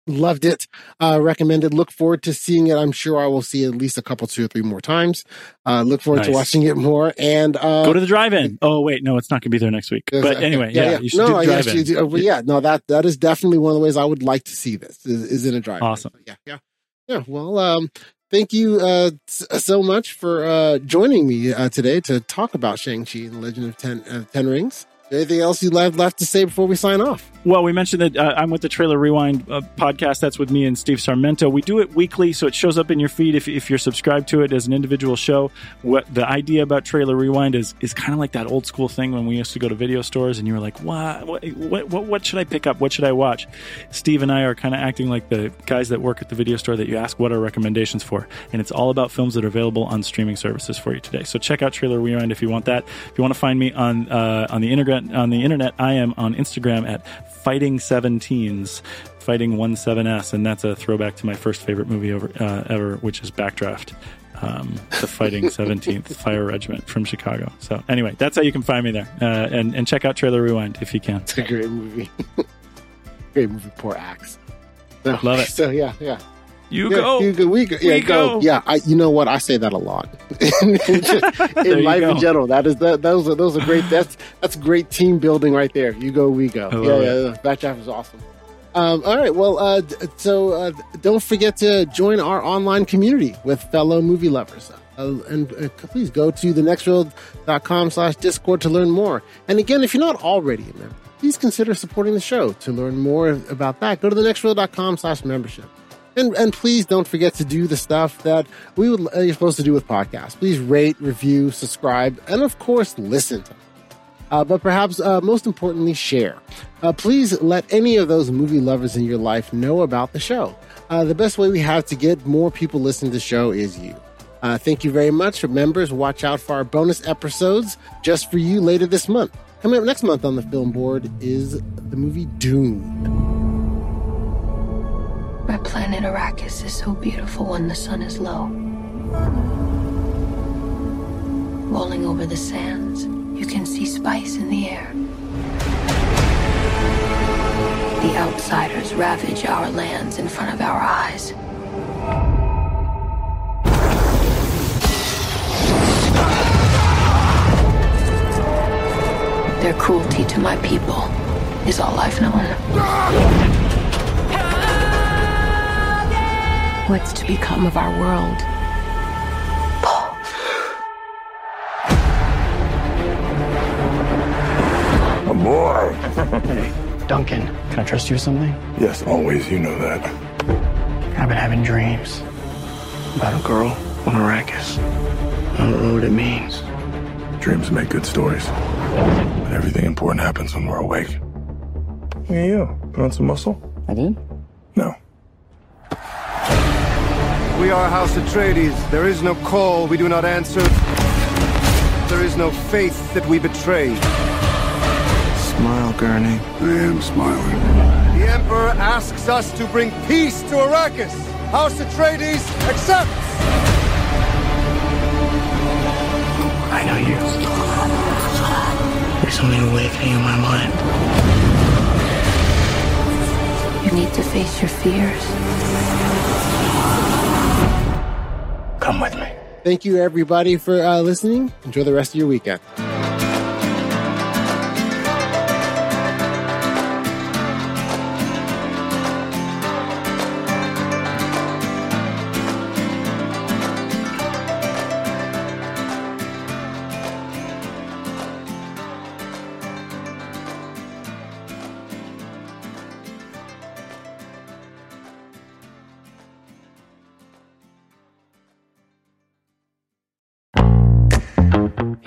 Loved it. Uh, recommended. Look forward to seeing it. I'm sure I will see it at least a couple, two or three more times. Uh, look forward to watching it more. And uh, Go to the drive-in. Oh wait, no, it's not going to be there next week. But anyway, yeah, you should no, do drive-in. do. Uh, yeah, no, that that is definitely one of the ways I would like to see this is, is in a drive. Awesome. Yeah, yeah, yeah. Well, um, thank you uh, so much for uh, joining me uh, today to talk about Shang Chi and the Legend of Ten uh, Ten Rings. Anything else you have left to say before we sign off? Well, we mentioned that uh, I'm with the Trailer Rewind uh, podcast. That's with me and Steve Sarmento. We do it weekly, so it shows up in your feed if, if you're subscribed to it as an individual show. What the idea about Trailer Rewind is is kind of like that old school thing when we used to go to video stores and you were like, what what what, what, should I pick up? What should I watch? Steve and I are kind of acting like the guys that work at the video store that you ask what are recommendations for, and it's all about films that are available on streaming services for you today. So check out Trailer Rewind if you want that. If you want to find me on uh, on the internet, on the internet, I am on Instagram at Fighting Seventeens, Fighting One Seven S, and that's a throwback to my first favorite movie over, uh, ever, which is Backdraft. Um, the Fighting 17th Fire Regiment from Chicago. So anyway, that's how you can find me there, uh, and and check out Trailer Rewind if you can. It's a great movie. great movie. Poor Axe. So, Love it. So yeah, yeah. You Yeah, go. You go. We go. Yeah, We go. go. Yeah. I, you know what? I say that a lot in, life in general. That is that. Those are those are great. That's that's great team building right there. You go. We go. Yeah, yeah. yeah. Backdraft is awesome. Um, all right. Well, uh, so uh, don't forget to join our online community with fellow movie lovers. Uh, and uh, please go to thenextreel.com slash discord to learn more. And again, if you're not already a member, please consider supporting the show. To learn more about that, go to thenextreel.com slash membership. And, and please don't forget to do the stuff that we would uh, you're supposed to do with podcasts. Please rate, review, subscribe, and of course, listen to. Uh, but perhaps uh, most importantly, share. Uh, please let any of those movie lovers in your life know about the show. Uh, the best way we have to get more people listening to the show is you. Uh, thank you very much. Members, watch out for our bonus episodes just for you later this month. Coming up next month on the film board is the movie Dune. My planet Arrakis is so beautiful when the sun is low. Rolling over the sands, you can see spice in the air. The outsiders ravage our lands in front of our eyes. Their cruelty to my people is all I've known. what's to become of our world. Paul. A boy. hey, Duncan, can I trust you with something? Yes, always. You know that. I've been having dreams about a girl on Arrakis. I don't know what it means. Dreams make good stories. But everything important happens when we're awake. Look you. Put on some muscle? I did? No. We are House Atreides. There is no call we do not answer. There is no faith that we betray. Smile, Gurney. I am smiling. The Emperor asks us to bring peace to Arrakis. House Atreides accepts. I know you. There's something awakening in my mind. You need to face your fears. Come with me. Thank you, everybody, for uh, listening. Enjoy the rest of your weekend.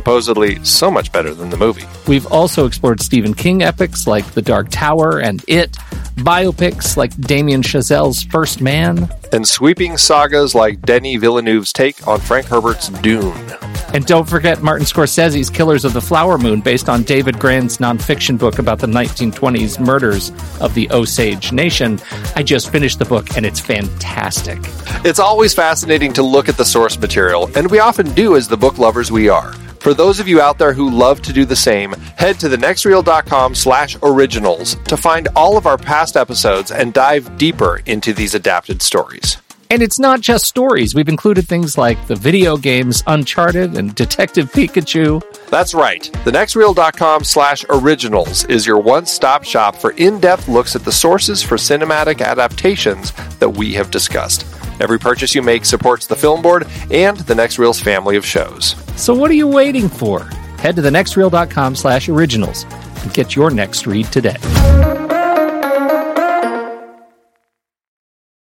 Supposedly so much better than the movie. We've also explored Stephen King epics like The Dark Tower and It, biopics like Damien Chazelle's First Man, and sweeping sagas like Denis Villeneuve's take on Frank Herbert's Dune. And don't forget Martin Scorsese's Killers of the Flower Moon, based on David Grann's nonfiction book about the 1920s murders of the Osage Nation. I just finished the book and it's fantastic. It's always fascinating to look at the source material, and we often do as the book lovers we are. For those of you out there who love to do the same, head to thenextreel.com slash originals to find all of our past episodes and dive deeper into these adapted stories. And it's not just stories. We've included things like the video games Uncharted and Detective Pikachu. That's right. Thenextreel.com slash originals is your one-stop shop for in-depth looks at the sources for cinematic adaptations that we have discussed. Every purchase you make supports the Film Board and the Next Reel's family of shows. So what are you waiting for? Head to thenextreel.com slash originals and get your next read today.